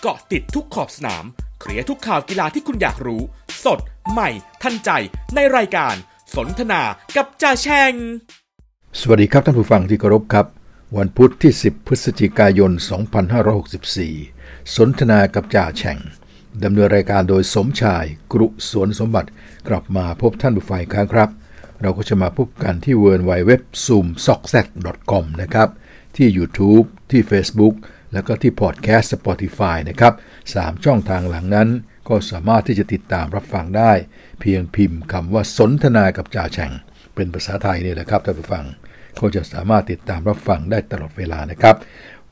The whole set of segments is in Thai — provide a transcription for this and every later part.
เกาะติดทุกขอบสนาม เคลียร์ทุกข่าวกีฬาที่คุณอยากรู้ สด ใหม่ ทันใจ ในรายการ สนทนากับจ่าแชง สวัสดีครับท่านผู้ฟังที่เคารพครับ วันพุธที่ 10 พฤศจิกายน 2564 สนทนากับจ่าแฉ่งดำเนินรายการโดยสมชายกรุสวนสมบัติกลับมาพบท่านผู้ฟังอีกครั้งครับ เราก็จะมาพบกันที่ w w w z o o m s o c k s e t c o m นะครับ ที่ YouTube ที่ Facebook แล้วก็ที่พอดแคสต์ Spotify นะครับสามช่องทางหลังนั้น ก็สามารถที่จะติดตามรับฟังได้ เพียงพิมพ์คำว่าสนทนากับจ่าแฉ่ง เป็นภาษาไทยนี่แหละครับท่านผู้ฟังก็จะสามารถติดตามรับฟังได้ตลอดเวลานะครับ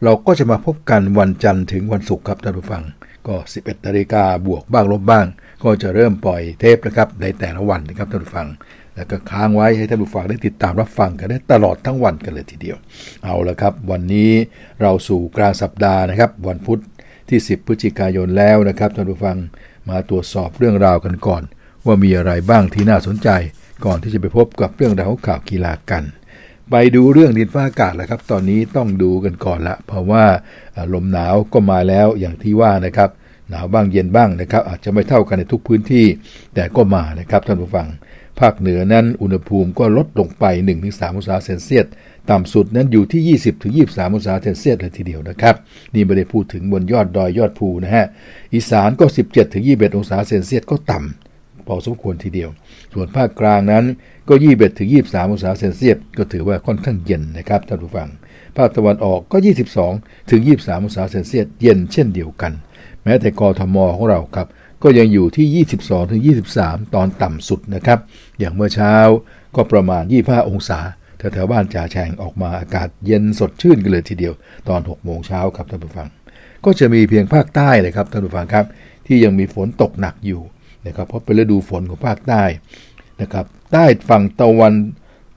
เราก็จะมาพบกันวันจันทร์ถึงวันศุกร์ครับท่านผู้ฟัง ก็ 11นาฬิกาบวกบ้างลบบ้าง ก็จะเริ่มปล่อยเทปนะครับในแต่ละวันนะครับท่านผู้ฟัง แล้วก็ค้างไว้ให้ท่านผู้ฟังได้ติดตามรับฟังกันได้ตลอดทั้งวันกันเลยทีเดียว เอาละครับ วันนี้เราสู่กลางสัปดาห์นะครับ วันพุธที่ 10 พฤศจิกายนแล้วนะครับท่านผู้ฟังมาตรวจสอบเรื่องราวกันก่อน ว่ามีอะไรบ้างที่น่าสนใจ ก่อนที่จะไปพบกับเรื่องราวข่าวกีฬากัน ไปดูเรื่องดินฟ้าอากาศแล้วครับ ตอนนี้ต้องดูกันก่อนละ เพราะว่าลมหนาวก็มาแล้วอย่างที่ว่านะครับหนาวบ้างเย็นบ้างนะครับ อาจจะไม่เท่ากันในทุกพื้นที่ แต่ก็มานะครับท่านผู้ฟัง ภาคเหนือนั้นอุณหภูมิก็ลดลงไป 1-3 องศาเซลเซียส ต่ำสุดนั้นอยู่ที่ 20-23 องศาเซลเซียสเลยทีเดียวนะครับ นี่ไม่ได้พูดถึงบนยอดดอยยอดภูนะฮะ อีสานก็ 17-21 องศาเซลเซียสก็ต่ำพอสมควรทีเดียว ส่วนภาคกลางนั้นก็ 21ถึง23 องศาเซลเซียสก็ถือว่าค่อนข้างเย็นนะครับท่านผู้ฟัง ภาคตะวันออกก็ 22ถึง23 องศาเซลเซียสเย็นเช่นเดียวกัน แม้แต่กทมของเราครับ ก็ยังอยู่ที่ 22ถึง23 ตอนต่ำสุดนะครับ อย่างเมื่อเช้าก็ประมาณ 25 องศาแถวๆบ้านจ่าแฉงออกมาอากาศเย็นสดชื่นกันเลยทีเดียว ตอน 6 โมงเช้าครับท่านผู้ฟัง ก็จะมีเพียงภาคใต้นะครับท่านผู้ฟังครับ ที่ยังมีฝนตกหนักอยู่นะครับเพราะเป็นฤดูฝนของภาคใต้นะครับใต้ฝั่งตะวัน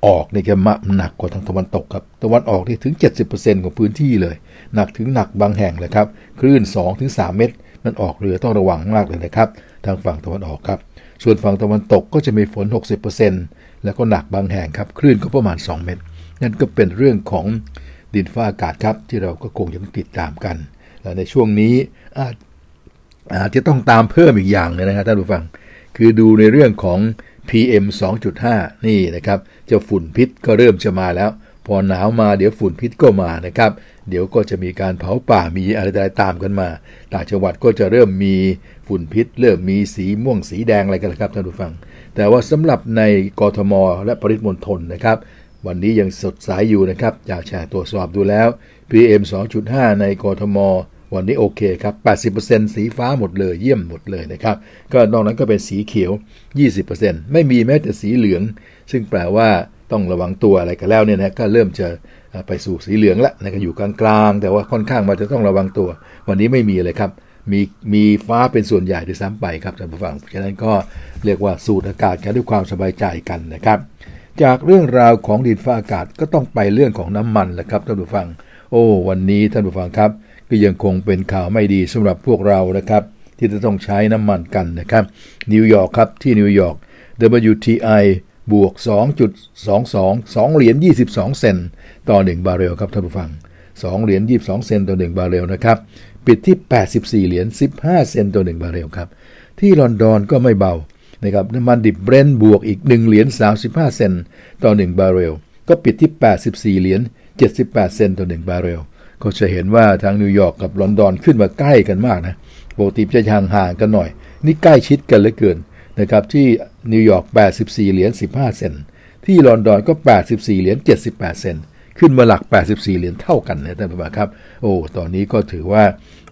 ออกนี่จะมาหนักกว่าทางตะวันตกครับตะวันออกนี่ถึง 70%ของพื้นที่เลย หนักถึงหนักบางแห่งเลยครับคลื่น 2-3 เมตร นั่นออกเรือต้องระวังมากเลยนะครับ ทางฝั่งตะวันออกครับ ส่วนฝั่งตะวันตกก็จะมีฝน 60%แล้วก็หนักบางแห่งครับ คลื่นก็ประมาณ 2 เมตร นั่นก็เป็นเรื่องของดินฟ้าอากาศครับ ที่เราก็คงจะต้องติดตามกัน และในช่วงนี้อาจอาจจะต้องตามเพิ่มอีกอย่างเลยนะครับท่านผู้ฟัง คือดูในเรื่องของ PM 2.5 นี่นะครับจ้าฝุ่นพิษก็เริ่มจะมาแล้ว พอหนาวมาเดี๋ยวฝุ่นพิษก็มานะครับ เดี๋ยวก็จะมีการเผาป่ามีอะไรตามกันมา ต่างจังหวัดก็จะเริ่มมีฝุ่นพิษ เริ่มมีสีม่วงสีแดงอะไรกันล้วครับท่านผู้ฟัง แต่ว่าสำหรับในกรทม และปริมณฑลนะครับ วันนี้ยังสดใสยอยู่นะครับจากแชร์ตรวจสอบดูแล้ว PM 2.5 ในกรทมวันนี้โอเคครับ 80%สีฟ้าหมดเลย เยี่ยมหมดเลยนะครับ ก็นอกนั้นก็เป็นสีเขียว 20%ไม่มีแม้แต่สีเหลือง ซึ่งแปลว่าต้องระวังตัวอะไรกันแล้วเนี่ยนะ ก็เริ่มจะ ไปสู่สีเหลืองละนะครับอยู่กลางๆ แต่ว่าค่อนข้างมาจะต้องระวังตัว วันนี้ไม่มีเลยครับ มีมีฟ้าเป็นส่วนใหญ่ด้วยซ้ำไปครับท่านผู้ฟังฉะนั้นก็เรียกว่าสูดอากาศกันด้วยความสบายใจกันนะครับ จากเรื่องราวของดินฟ้าอากาศก็ต้องไปเรื่องของน้ำมันแหละครับท่านผู้ฟัง โอ้วันนี้ท่านผู้ฟังครับก็ยังคงเป็นข่าวไม่ดีสำหรับพวกเรานะครับ ที่จะต้องใช้น้ำมันกันนะครับนิวยอร์กครับที่นิวยอร์ก WTI บวก 2.22 2 เหรียญ 22 เซนต์ต่อ 1 บาร์เรลครับท่านผู้ฟัง 2 เหรียญ 22 เซนต์ต่อ 1 บาร์เรลนะครับ ปิดที่ 84 เหรียญ 15 เซนต์ต่อ 1 บาร์เรลครับ ที่ลอนดอนก็ไม่เบานะครับน้ำมันดิบเบรนท์บวกอีก 1 เหรียญ 35 เซนต์ต่อ 1 บาร์เรล ก็ปิดที่ 84 เหรียญ 78 เซนต์ต่อ 1 บาร์เรล ก็จะเห็นว่าทางนิวยอร์กกับลอนดอนขึ้นมาใกล้กันมากนะปกติจะห่างๆกันหน่อย นี่ใกล้ชิดกันเหลือเกิน นะครับที่นิวยอร์ก 84 เหรียญ 15 เซนต์ที่ลอนดอนก็ 84 เหรียญ 78 เซนต์ขึ้นมาหลัก 84 เหรียญเท่ากันนะท่านผู้ชมครับ โอ้ ตอนนี้ก็ถือว่า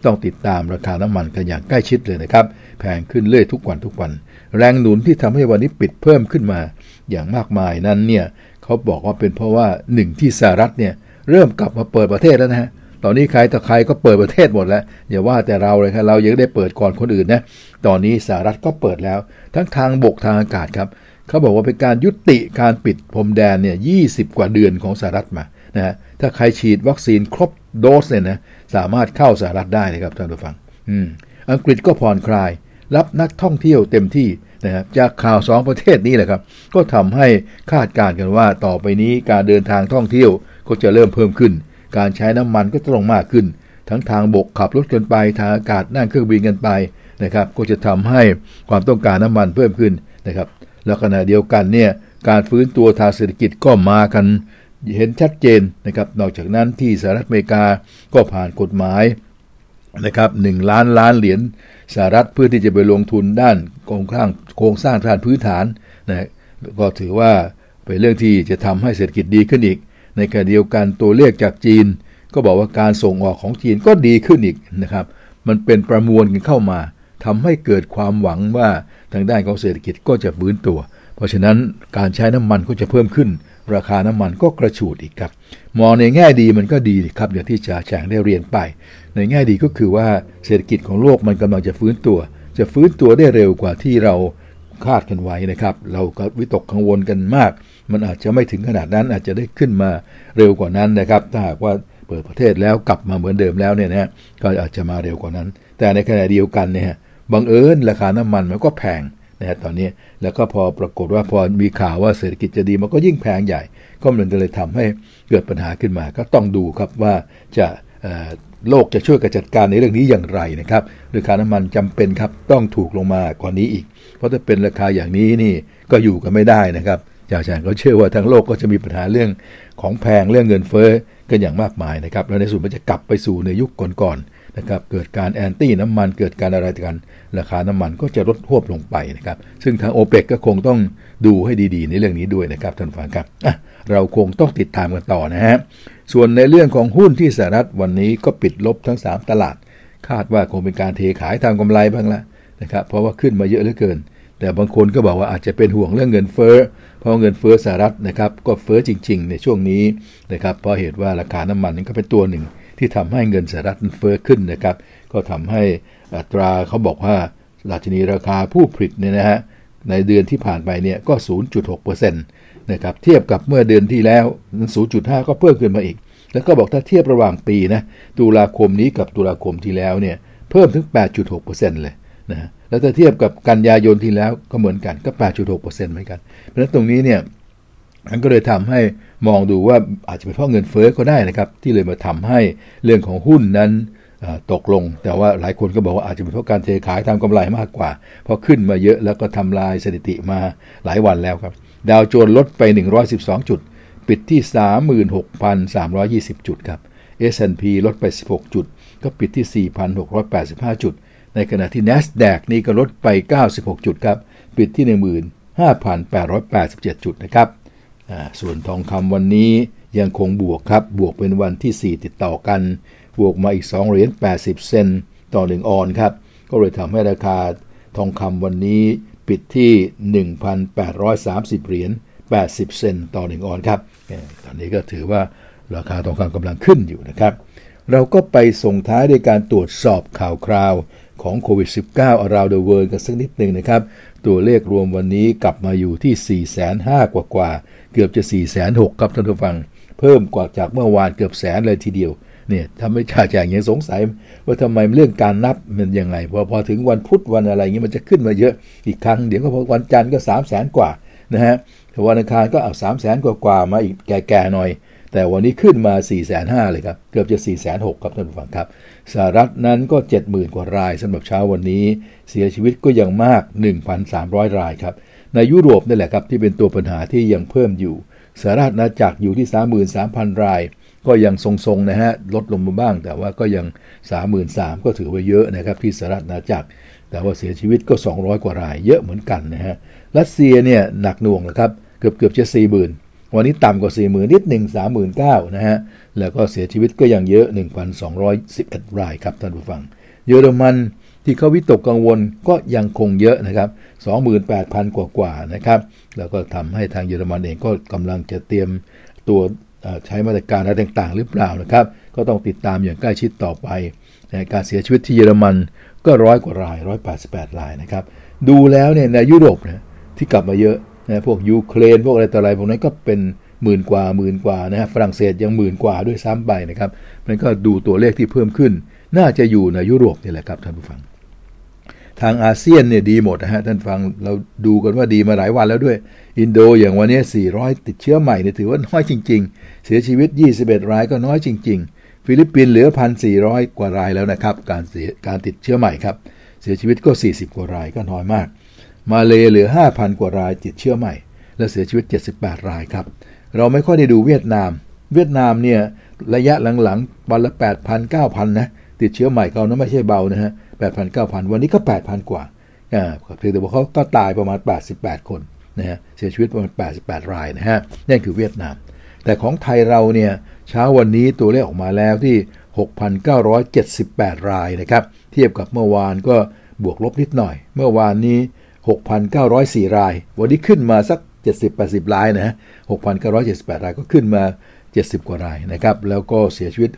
ต้องติดตามราคาน้ำมันกันอย่างใกล้ชิดเลยนะครับ แพงขึ้นเรื่อยทุกวันทุกวัน แรงหนุนที่ทำให้วันนี้ปิดเพิ่มขึ้นมาอย่างมากมายนั้นเนี่ยเขาบอกว่าเป็นเพราะว่าหนึ่งที่สหรัฐเนี่ยเริ่มกลับมาเปิดประเทศแล้วนะฮะ ตอนนี้ใครต่อใครก็เปิดประเทศหมดแล้วอย่าว่าแต่เราเลยครับเรายังได้เปิดก่อนคนอื่นนะตอนนี้สหรัฐก็เปิดแล้ว ทั้งทางบกทางอากาศครับเขาบอกว่าเป็นการยุติการปิดพรมแดนเนี่ยยีกว่าเดือนของสหรัฐมานะฮะถ้าใครฉีดวัคซีนครบโดสเนี่ยนะสามารถเข้าสหรัฐได้นะครับท่านผู้ฟังอืมอังกฤษก็ผ่อนคลาย รับนักท่องเที่ยวเต็มที่นะครับจากข่าวสองประเทศนี้แหละครับ ก็ทำให้คาดการณ์กันว่าต่อไปนี้การเดินทางท่องเที่ยวก็จะเริ่มเพิ่มขึ้น การใช้น้ำมันก็จะลงมากขึ้น ทั้งทางบกขับรถกันไปทางอากาศนั่งเครื่องบินกันไปนะครับ ก็จะทำให้ความต้องการน้ำมันเพิ่มขึ้นนะครับ แล้วขณะเดียวกันเนี่ยการฟื้นตัวทางเศรษฐกิจก็มากันเห็นชัดเจนนะครับ นอกจากนั้นที่สหรัฐอเมริกาก็ผ่านกฎหมายนะครับหล้านล้านเหรียญสหรัฐเพื่อที่จะไปลงทุนด้านโครงสร้างโครงสร้างทางพื้นฐานนะก็ถือว่าเป็นเรื่องที่จะทำให้เศรษฐกิจดีขึ้นอีก ในขณะเดียวกันตัวเลขจากจีน ก็บอกว่าการส่งออกของจีนก็ดีขึ้นอีกนะครับ มันเป็นประมวลกันเข้ามาทำให้เกิดความหวังว่าทางด้านของเศรษฐกิจก็จะฟื้นตัว เพราะฉะนั้นการใช้น้ำมันก็จะเพิ่มขึ้น ราคาน้ำมันก็กระฉูดอีกครับ มองในแง่ดีมันก็ดีครับอย่างที่จ่าแฉงได้เรียนไป ในแง่ดีก็คือว่าเศรษฐกิจของโลกมันกำลังจะฟื้นตัว จะฟื้นตัวได้เร็วกว่าที่เรา คาดกันไว้นะครับ เราก็วิตกกังวลกันมาก มันอาจจะไม่ถึงขนาดนั้นอาจจะได้ขึ้นมาเร็วกว่านั้นนะครับ ถ้าหากว่าเปิดประเทศแล้วกลับมาเหมือนเดิมแล้วเนี่ยนะก็อาจจะมาเร็วกว่านั้น แต่ในขณะเดียวกันเนี่ยบังเอิญราคาน้ำมันมันก็แพงนะฮะตอนนี้แล้วก็พอปรากฏว่าพอมีข่าวว่าเศรษฐกิจจะดีมันก็ยิ่งแพงใหญ่ ก็มันเลยทำให้เกิดปัญหาขึ้นมา ก็ต้องดูครับว่าจะโลกจะช่วยกระจัดการในเรื่องนี้อย่างไรนะครับราคาน้ำมันจำเป็นครับต้องถูกลงมากว่านี้อีก เพราะถ้าเป็นราคาอย่างนี้นี่ก็อยู่กันไม่ได้นะครับจากฉันก็เชื่อว่าทั้งโลกก็จะมีปัญหาเรื่องของแพงเรื่องเงินเฟ้อกันอย่างมากมายนะครับ แล้วในสุดมันจะกลับไปสู่ในยุคก่อนๆนะครับ เกิดการแอนตี้น้ำมันเกิดการอะไรกัน ราคาน้ำมันก็จะลดหวบลงไปนะครับ ซึ่งทางโอเปกก็คงต้องดูให้ดีๆ ในเรื่องนี้ด้วยนะครับท่านฟังครับเราคงต้องติดตามกันต่อนะฮะส่วนในเรื่องของหุ้นที่สหรัฐวันนี้ก็ปิดลบทั้ง 3 ตลาด คาดว่าคงเป็นการเทขายทำกำไรบ้างละ นะครับเพราะว่าขึ้นมาเยอะเหลือเกิน แต่บางคนก็บอกว่าอาจจะเป็นห่วงเรื่องเงินเฟ้อ เพราะเงินเฟ้อสหรัฐนะครับก็เฟ้อจริง ๆ ในช่วงนี้นะครับเพราะเหตุว่าราคาน้ำมันนี่ก็เป็นตัวหนึ่ง ที่ทำให้เงินสหรัฐมันเฟ้อขึ้นนะครับก็ทำให้อัตราเขาบอกว่าราชนีราคาผู้ผลิตเนี่ยนะฮะในเดือนที่ผ่านไปเนี่ยก็ 0.6%นะครับเทียบกับเมื่อเดือนที่แล้ว 0.5 ก็เพิ่มขึ้นมาอีก แล้วก็บอกถ้าเทียบระหว่างปีนะตุลาคมนี้กับตุลาคมที่แล้วเนี่ยเพิ่มถึง 8.6%เลย นะแล้วถ้าเทียบกับกันยายนที่แล้วก็เหมือนกันก็ 8.6%เหมือนกัน เพราะฉะนั้นตรงนี้เนี่ยมันก็เลยทำให้มองดูว่าอาจจะเป็นเพราะเงินเฟ้อก็ได้นะครับ ที่เลยมาทำให้เรื่องของหุ้นนั้นตกลง แต่ว่าหลายคนก็บอกว่าอาจจะเป็นเพราะการเทขายทำกำไรมากกว่า เพราะขึ้นมาเยอะแล้วก็ทำลายสถิติมาหลายวันแล้วครับ ดาวโจนส์ลดไป 112 จุด ปิดที่ 36,320 จุดครับ S&P ลดไป 16 จุด ก็ปิดที่ 4,685 จุด ในขณะที่ NASDAQ นี่ก็ลดไป 96 จุดครับ ปิดที่ 15,887 จุดนะครับส่วนทองคำวันนี้ยังคงบวกครับ บวกเป็นวันที่ 4 ติดต่อกัน บวกมาอีก 2 เหรียญ 80 เซนต่อ 1 ออนครับ ก็เลยทำให้ราคาทองคำวันนี้ปิดที่ 1,830 เหรียญ 80 เซนต่อ 1 ออนครับ ตอนนี้ก็ถือว่าราคาทองคำกำลังขึ้นอยู่นะครับ เราก็ไปส่งท้ายด้วยการตรวจสอบข่าวคราว ของโควิด -19 around the world กันสักนิดหนึ่งนะครับ ตัวเลขรวมวันนี้กลับมาอยู่ที่ 4 5 0 0 0กว่ากว่า เกือบจะ 4 6 0 0 0ครับท่านผู้ฟัง เพิ่มกว่าจากเมื่อวานเกือบแสนเลยทีเดียวเนี่ยทำให้ชาแจงยังสงสัย ว่าทำไมเรื่องการนับมันยังไงพอพอถึงวันพุธวันอะไรเงี้ยมันจะขึ้นมาเยอะอีกครั้ง เดี๋ยวก็พอวันจันทร์ก็3 0 0แสนกว่านะฮะวันอังคารก็เอาสามแสนกว่ากว่ามาอีกแก่ๆหน่อย แต่วันนี้ขึ้นมา4ี่แสนห้าเลยครับ เกือบจะ4ี่แสนหกครับท่านผู้ฟังครับสหรัฐนั้นก็ 70,000 กว่ารายสำหรับเช้าวันนี้ เสียชีวิตก็ยังมาก 1,300 รายครับ ในยุโรปนี่แหละครับที่เป็นตัวปัญหาที่ยังเพิ่มอยู่สหรัฐนะจากอยู่ที่ 33,000 ราย ก็ยังทรงๆนะฮะลดลงมาบ้าง แต่ว่าก็ยัง 33,000 ก็ถือว่าเยอะนะครับที่สหรัฐอาณาจักรแต่ว่าเสียชีวิตก็ 200 กว่ารายเยอะเหมือนกันนะฮะรัสเซียเนี่ยหนักหน่วงนะครับเกือบเกือบจะ40,000 วันนี้ต่ำกว่า 40,000 นิดหนึ่ง39,000นะฮะ แล้วก็เสียชีวิตก็ยังเยอะ 1,211 รายครับท่านผู้ฟัง เยอรมันที่เขาวิตกกังวลก็ยังคงเยอะนะครับ 28,000 กว่ากว่านะครับ แล้วก็ทำให้ทางเยอรมันเองก็กำลังจะเตรียมตัวใช้มาตรการอะไรต่างๆ หรือเปล่านะครับ ก็ต้องติดตามอย่างใกล้ชิดต่อไปการเสียชีวิตที่เยอรมันก็ร้อยกว่าราย 188 รายนะครับ ดูแล้วเนี่ยในยุโรปนะที่กลับมาเยอะ นะพวกยูเครนพวกอะไรต่ออะไรพวกนั้นก็เป็นหมื่นกว่าหมื่นกว่านะฮะฝรั่งเศสยังหมื่นกว่าด้วยซ้ำไปนะครับมันก็ดูตัวเลขที่เพิ่มขึ้น น่าจะอยู่ในยุโรปนี่แหละครับท่านผู้ฟัง ทางอาเซียนเนี่ยดีหมดนะฮะท่านฟังเราดูกันว่าดีมาหลายวันแล้วด้วย อินโดอย่างวันนี้ 400 ติดเชื้อใหม่เนี่ยถือว่าน้อยจริง ๆ เสียชีวิต 21 รายก็น้อยจริง ๆ ฟิลิปปินส์เหลือ 1,400 กว่ารายแล้วนะครับ การเสียการติดเชื้อใหม่ครับ เสียชีวิตก็ 40 กว่ารายก็น้อยมาก มาเลเหลือ 5,000 กว่ารายติดเชื้อใหม่ และเสียชีวิต 78 รายครับ เราไม่ค่อยได้ดูเวียดนาม เวียดนามเนี่ยระยะหลังๆ วันละ 8,000 9,000 นะติดเชื้อใหม่เขานะไม่ใช่เบานะฮะ8,000 9,000 วันนี้ก็ 8,000 กว่าอ่าเพียงแต่ว่าเขาก็ตายประมาณ 88 คนนะฮะเสียชีวิตประมาณ 88 รายนะฮะนั่นคือเวียดนาม แต่ของไทยเราเนี่ยเช้าวันนี้ตัวเลขออกมาแล้วที่ 6,978 รายนะครับ เทียบกับเมื่อวานก็บวกลบนิดหน่อย เมื่อวานนี้ 6,904 ราย วันนี้ขึ้นมาสัก 70-80 รายนะฮะ6,978 รายก็ขึ้นมา 70 กว่ารายนะครับ แล้วก็เสียชีวิต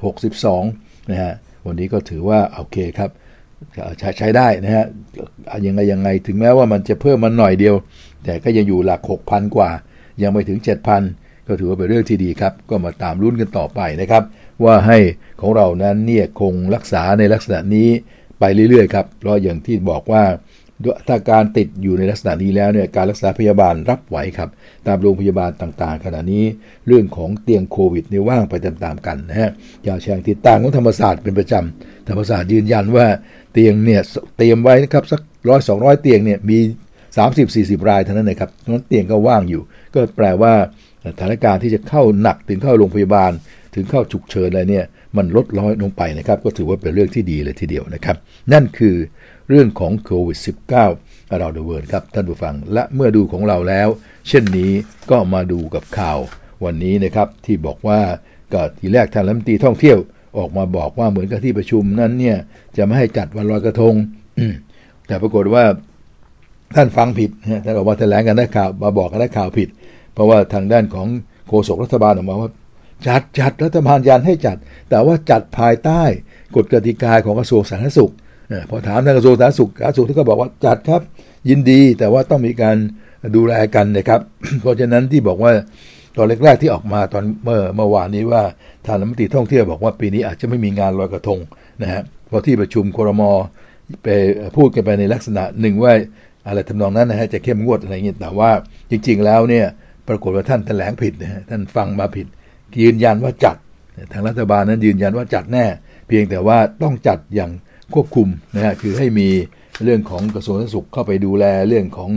62 นะฮะ วันนี้ก็ถือว่าโอเคครับใช้ใช้ได้นะฮะ ยังไงยังไง ถึงแม้ว่ามันจะเพิ่มมันหน่อยเดียว แต่ก็ยังอยู่หลัก 6,000 กว่า ยังไม่ถึง 7,000 ก็ถือว่าเป็นเรื่องที่ดีครับ ก็มาตามรุ่นกันต่อไปนะครับ ว่าให้ของเรานั้นเนี่ยคงรักษาในลักษณะนี้ไปเรื่อยๆครับ เพราะอย่างที่บอกว่า ถ้าการติดอยู่ในลักษณะนี้แล้วเนี่ยการรักษาพยาบาลรับไหวครับ ตามโรงพยาบาลต่างๆ ขณะนี้เรื่องของเตียงโควิดเนี่ยว่างไปตามๆกันนะฮะยาวแชงติดตามของธรรมศาสตร์เป็นประจำธรรมศาสตร์ยืนยันว่าเตียงเนี่ยเตรียมไว้นะครับสักร้อยสองร้อยเตียงเนี่ยมี 30-40 รายเท่านั้นนะครับนั้นเตียงก็ว่างอยู่ ก็แปลว่าสถานการณ์ที่จะเข้าหนักถึงเข้าโรงพยาบาล ถึงเข้าฉุกเฉินอะไรเนี่ยมันลดน้อยลงไปนะครับ ก็ถือว่าเป็นเรื่องที่ดีเลยทีเดียวนะครับ นั่นคือ เรื่องของโควิด -19 เราเดเวิร์ครับท่านผู้ฟัง และเมื่อดูของเราแล้ว เช่นนี้ก็มาดูกับข่าววันนี้นะครับที่บอกว่าก็ทีแรกทางรัฐมนตรีท่องเที่ยวออกมาบอกว่าเหมือนกับที่ประชุมนั้นเนี่ยจะไม่ให้จัดวันลอยกระทง แต่ปรากฏว่าท่านฟังผิดท่านบอกว่าแถลงกันนักข่าวมาบอกกันนักข่าวผิด เพราะว่าทางด้านของโฆษกรัฐบาลออกมาว่า จัดจัดรัฐบาลยันให้จัด แต่ว่าจัดภายใต้กฎกติกาของกระทรวงสาธารณสุข พอถามทางกระทรวงสาธารณสุขสาธารณสุขท่านก็บอกว่าจัดครับยินดีแต่ว่าต้องมีการดูแลกันนะครับ เพราะฉะนั้นที่บอกว่าตอนแรกๆที่ออกมาตอนเมื่อเมื่อวานนี้ว่าทางรัฐมนตรีท่องเที่ยวบอกว่าปีนี้อาจจะไม่มีงานลอยกระทงนะฮะพอที่ประชุมครมไปพูดกันไปในลักษณะหนึ่งว่าอะไรทำนองนั้นนะฮะจะเข้มงวดอะไรเงี้ยแต่ว่าจริง ๆ แล้วเนี่ยปรากฏว่าท่านแถลงผิดนะฮะท่านฟังมาผิด ยืนยันว่าจัดทางรัฐบาลนั้นยืนยันว่าจัดแน่ เพียงแต่ว่าต้องจัดอย่าง ควบคุมนะฮะคือให้มีเรื่องของกระทรวงสาธารณสุขเข้าไปดูแลเรื่องของ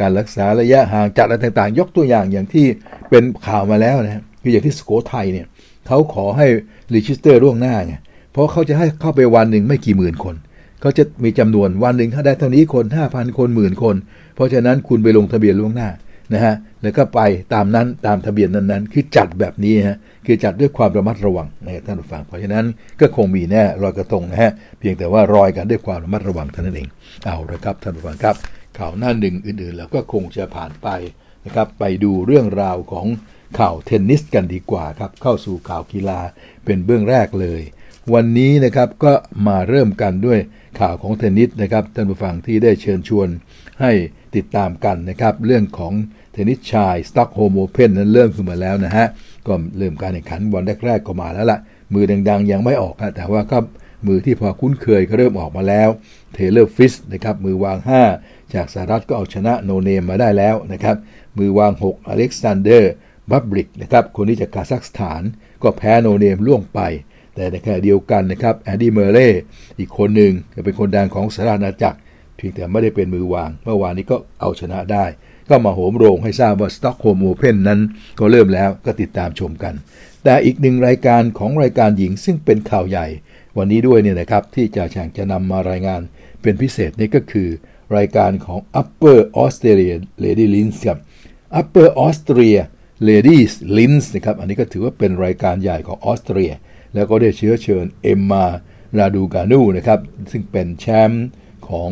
การรักษาระยะห่างจัดอะไรต่างๆ ยกตัวอย่างอย่างที่เป็นข่าวมาแล้วนะคืออย่างที่สุโขทัยเนี่ยเขาขอให้ register ล่วงหน้าไงเพราะเขาจะให้เข้าไปวันหนึ่งไม่กี่หมื่นคนเขาจะมีจำนวนวันหนึ่งถ้าได้เท่านี้คน5,000คนหมื่นคน เพราะฉะนั้นคุณไปลงทะเบียนล่วงหน้า นะฮะแล้วก็ไปตามนั้นตามทะเบียนนั้นๆ คือจัดแบบนี้ฮะคือจัดด้วยความระมัดระวังนะครับท่านผู้ฟัง เพราะฉะนั้นก็คงมีแน่ลอยกระทงนะฮะเพียงแต่ว่าลอยกันด้วยความระมัดระวังเท่านั้นเองเอาละครับท่านผู้ฟังครับข่าวหน้าหนึ่งอื่นๆ แล้วก็คงจะผ่านไปนะครับไปดูเรื่องราวของข่าวเทนนิสกันดีกว่าครับเข้าสู่ข่าวกีฬาเป็นเบื้องแรกเลย วันนี้นะครับก็มาเริ่มกันด้วยข่าวของเทนนิสนะครับท่านผู้ฟังที่ได้เชิญชวนให้ ติดตามกันนะครับ เรื่องของเทนนิสชาย Stockholm Open นั้นเริ่มขึ้นมาแล้วนะฮะ ก็เริ่มการแข่งขันวันแรกๆก็มาแล้วล่ะ มือดังๆ ยังไม่ออกนะแต่ว่าก็มือที่พอคุ้นเคยก็เริ่มออกมาแล้วเทย์เลอร์ฟริตซ์นะครับมือวาง 5 จากสหรัฐก็เอาชนะ no name มาได้แล้วนะครับมือวาง 6 อเล็กซานเดอร์บูบลิกนะครับคนนี้จากคาซัคสถานก็แพ้ no name ล่วงไป แต่ในขณะเดียวกันนะครับแอนดี้เมอร์เรย์อีกคนหนึ่งเป็นคนดังของสหราชอาณาจักร เพียงแต่ไม่ได้เป็นมือวาง เมื่อวานนี้ก็เอาชนะได้ ก็มาโหมโรงให้ทราบว่า Stockholm Open นั้นก็เริ่มแล้วก็ติดตามชมกัน แต่อีกหนึ่งรายการของรายการหญิงซึ่งเป็นข่าวใหญ่ วันนี้ด้วยเนี่ยนะครับที่จะแข่งจะนำมารายงานเป็นพิเศษนี่ก็คือ รายการของ Upper Australia Lady Lins ครับ Upper Austria Ladies Lins นะครับอันนี้ก็ถือว่าเป็นรายการใหญ่ของออสเตรีย แล้วก็ได้เชื้อเชิญเอมมาราดูกานูนะครับซึ่งเป็นแชมป์ ของ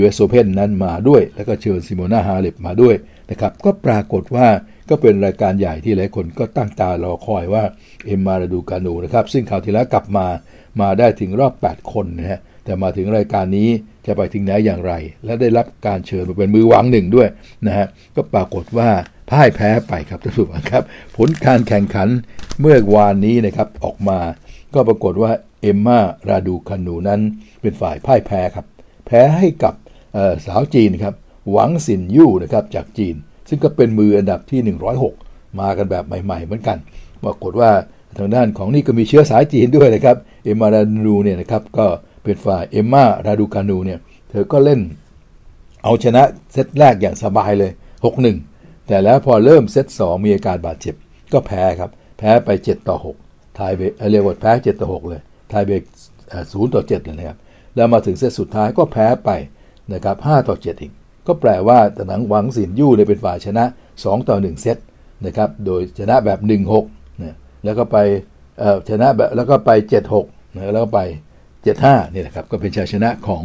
US Open นั้นมาด้วย แล้วก็เชิญซิโมนาฮาเลปมาด้วยนะครับก็ปรากฏว่าก็เป็นรายการใหญ่ที่หลายคนก็ตั้งตารอคอยว่าเอ็มมาราดูกานูนะครับ ซึ่งคราวที่แล้วกลับมามาได้ถึงรอบ 8 คนนะฮะแต่มาถึงรายการนี้จะไปถึงไหนอย่างไร และได้รับการเชิญมาเป็นมือวางหนึ่งด้วยนะฮะก็ปรากฏว่าพ่ายแพ้ไปครับท่านผู้ชมครับ ผลการแข่งขันเมื่อวานนี้นะครับออกมา ก็ปรากฏว่าเอมมาราดูคานูนั้นเป็นฝ่ายพ่ายแพ้ครับ พ้ให้กับสาวจีนครับหวังสินยู่นะครับจากจีน ซึ่งก็เป็นมืออันดับที่ 106 มากันแบบใหม่ ๆ เหมือนกันปรากฏว่าทางด้านของนี่ก็มีเชื้อสายจีนด้วยนะครับเอมมาราดูเนี่ยนะครับก็เป็นฝ่ายเอมมาราดูคานูเนี่ยเธอก็เล่นเอาชนะเซตแรกอย่างสบายเลย 6-1 แต่แล้วพอเริ่มเซต2มีอาการบาดเจ็บ ก็แพ้ครับ แพ้ไป 7 ต่อ 6 ทายเบรกเรียกว่าแพ้ 7 ต่อ 6 เลย ทายเบรกศูนย์ต่อ 7 เลยนะครับ แล้วมาถึงเซตสุดท้ายก็แพ้ไปนะครับ5ต่อ 7 อีก ก็แปลว่าตะหนังหวังสินยู่เลยเป็นฝ่ายชนะ 2 ต่อ 1 เซตนะครับ โดยชนะแบบ 1-6นะแล้วก็ไปชนะแบบแล้วก็ไป 7-6นะแล้วก็ไป 7-5นี่แหละครับ ก็เป็นชัยชนะของ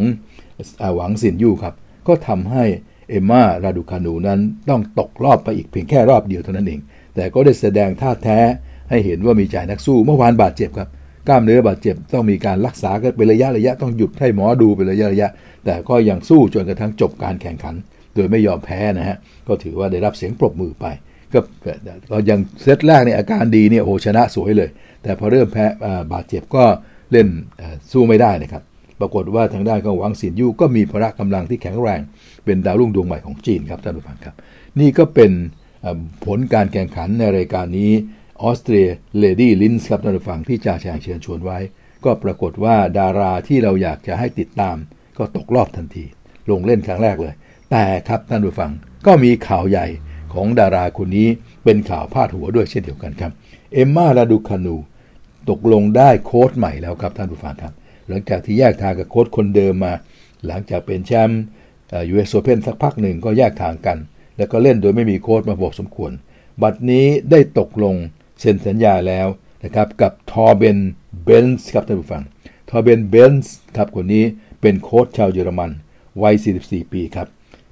หวังสินยู่ครับ ก็ทำให้เอมมาราดูคานูนั้นต้องตกรอบไปอีกเพียงแค่รอบเดียวเท่านั้นเอง แต่ก็ได้แสดงท่าแท้ให้เห็นว่ามีใจนักสู้เมื่อวานบาดเจ็บครับ กล้ามเนื้อบาดเจ็บต้องมีการรักษากันเป็นระยะระยะต้องหยุดให้หมอดูเป็นระยะระยะ แต่ก็ยังสู้จนกระทั่งจบการแข่งขัน โดยไม่ยอมแพ้นะฮะก็ถือว่าได้รับเสียงปรบมือไปก็เรายังเซตแรกเนี่ยอาการดีเนี่ยโอชนะสวยเลย แต่พอเริ่มแพ้บาดเจ็บก็เล่นสู้ไม่ได้นะครับ ปรากฏว่าทางด้านของหวังสินยู่ก็มีพละกำลังที่แข็งแรง เป็นดาวรุ่งดวงใหม่ของจีนครับท่านผู้ฟังครับ นี่ก็เป็นผลการแข่งขันในรายการนี้ ออสเตรียเลดี้ลินส์ครับท่านผู้ฟังที่จ่าแชงเชิญชวนไว้ ก็ปรากฏว่าดาราที่เราอยากจะให้ติดตาม ก็ตกรอบทันที ลงเล่นครั้งแรกเลย แต่ครับท่านผู้ฟังก็มีข่าวใหญ่ของดาราคนนี้เป็นข่าวพาดหัวด้วยเช่นเดียวกันครับเอมมาลาดูคานูตกลงได้โค้ชใหม่แล้วครับท่านผู้ฟังครับ หลังจากที่แยกทางกับโค้ชคนเดิมมา หลังจากเป็นแชมป์ US Open สักพักหนึ่งก็แยกทางกัน แล้วก็เล่นโดยไม่มีโค้ชมาพอสมควร บัดนี้ได้ตกลง เซ็นสัญญาแล้วนะครับกับทอร์เบนเบลตซ์ครับท่านผู้ฟังทอร์เบนเบลตซ์ครับคนนี้เป็นโค้ชชาวเยอรมันวัย 44 ปีครับ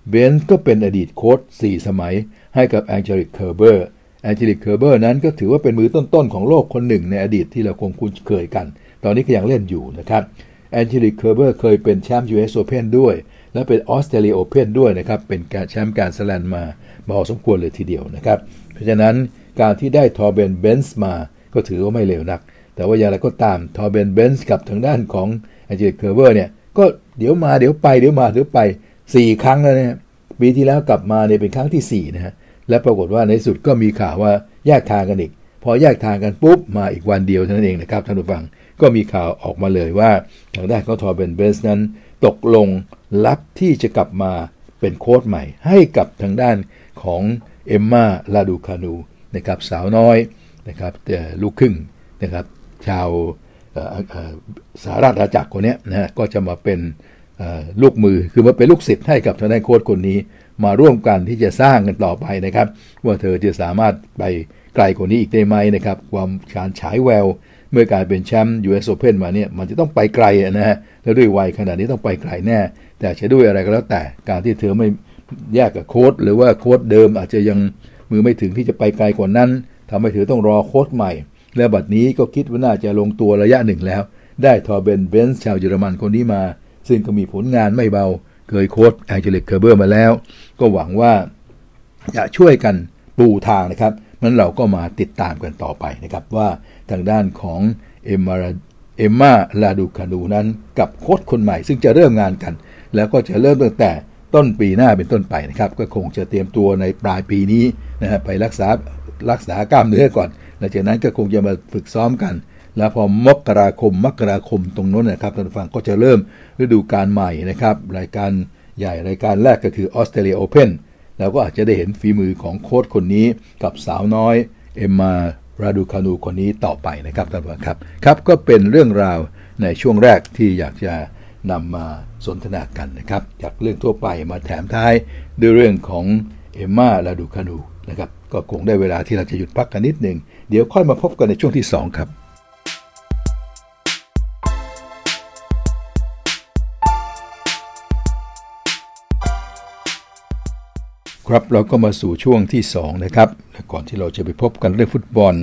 เบลตซ์ก็เป็นอดีตโค้ช4 สมัยให้กับแองเจลิกเคอร์เบอร์แองเจลิกเคอร์เบอร์นั้นก็ถือว่าเป็นมือต้นๆของโลกคนหนึ่งในอดีตที่เราคงคุ้นเคยกัน ตอนนี้ก็ยังเล่นอยู่นะครับแองเจลิกเคอร์เบอร์เคยเป็นแชมป์ US Open ด้วย และเป็น Australian Open ด้วยนะครับ เป็นการแชมป์ Grand Slam มาพอสมควรเลยทีเดียวนะครับ เพราะฉะนั้น การที่ได้ทอร์เบนเบลตซ์มาก็ถือว่าไม่เลวนัก แต่ว่าอย่างไรก็ตามทอร์เบนเบลตซ์กับทางด้านของแองเจลิกเคอร์เบอร์เนี่ยก็เดี๋ยวมาเดี๋ยวไปเดี๋ยวมาเดี๋ยวไป 4 ครั้งแล้วเนี่ยปีที่แล้วกลับมาเนี่ยเป็นครั้งที่4นะฮะและปรากฏว่าในสุดก็มีข่าวว่าแยกทางกันอีก พอแยกทางกันปุ๊บมาอีกวันเดียวเท่านั้นเองนะครับท่านผู้ฟังก็มีข่าวออกมาเลยว่าทางด้านของทอร์เบนเบนส์นั้น ตกลงรับที่จะกลับมาเป็นโค้ชใหม่ ให้กับทางด้านของเอมมาลาดูคานู นะครับสาวน้อยนะครับลูกครึ่งนะครับชาวสหรัฐอาณาจักรคนนี้นะฮะก็จะมาเป็นลูกมือคือมาเป็นลูกศิษย์ให้กับทางด้านโค้ชคนนี้ มาร่วมกันที่จะสร้างกันต่อไปนะครับ ว่าเธอจะสามารถไปไกลกว่านี้อีกได้ไหมนะครับความการฉายแววเมื่อการเป็นแชมป์ US Open มาเนี่ยมันจะต้องไปไกลนะฮะแล้วด้วยวัยขนาดนี้ต้องไปไกลแน่ แต่จะด้วยอะไรก็แล้วแต่การที่เธอไม่แยกกับโค้ชหรือว่าโค้ชเดิมอาจจะยัง มือไม่ถึงที่จะไปไกลกว่านั้นทำให้เธอต้องรอโค้ชใหม่ และบัดนี้ก็คิดว่าน่าจะลงตัวระยะหนึ่งแล้ว ได้ทอร์เบนเบลตซ์ชาวเยอรมันคนนี้มา ซึ่งก็มีผลงานไม่เบา เคยโค้ชแองเจลิกเคอร์เบอร์มาแล้ว ก็หวังว่าจะช่วยกันปูทางนะครับนั้นเราก็มาติดตามกันต่อไปนะครับว่าทางด้านของเอมมาเอมมาลาดูคานูนั้นกับโค้ชคนใหม่ ซึ่งจะเริ่มงานกัน แล้วก็จะเริ่มตั้งแต่ ต้นปีหน้าเป็นต้นไปนะครับ ก็คงจะเตรียมตัวในปลายปีนี้นะฮะไปรักษารักษากล้ามเนื้อก่อน หลังจากนั้นก็คงจะมาฝึกซ้อมกัน แล้วพอมกราคมมกราคมตรงนั้นนะครับท่านผู้ฟังก็จะเริ่มฤดูการใหม่นะครับรายการใหญ่รายการแรกก็คือออสเตรเลียโอเพนเราก็อาจจะได้เห็นฝีมือของโค้ชคนนี้กับสาวน้อยเอมมาราดูคานูคนนี้ต่อไปนะครับท่านผู้ชมครับ ครับก็เป็นเรื่องราวในช่วงแรกที่อยากจะ นำมาสนทนากันนะครับ จากเรื่องทั่วไปมาแถมท้ายด้วยเรื่องของเอมมาราดูคานูนะครับก็คงได้เวลาที่เราจะหยุดพักกันนิดหนึ่งเดี๋ยวค่อยมาพบกันในช่วงที่ 2 ครับครับเราก็มาสู่ช่วงที่ 2 นะครับก่อนที่เราจะไปพบกันเรื่องฟุตบอล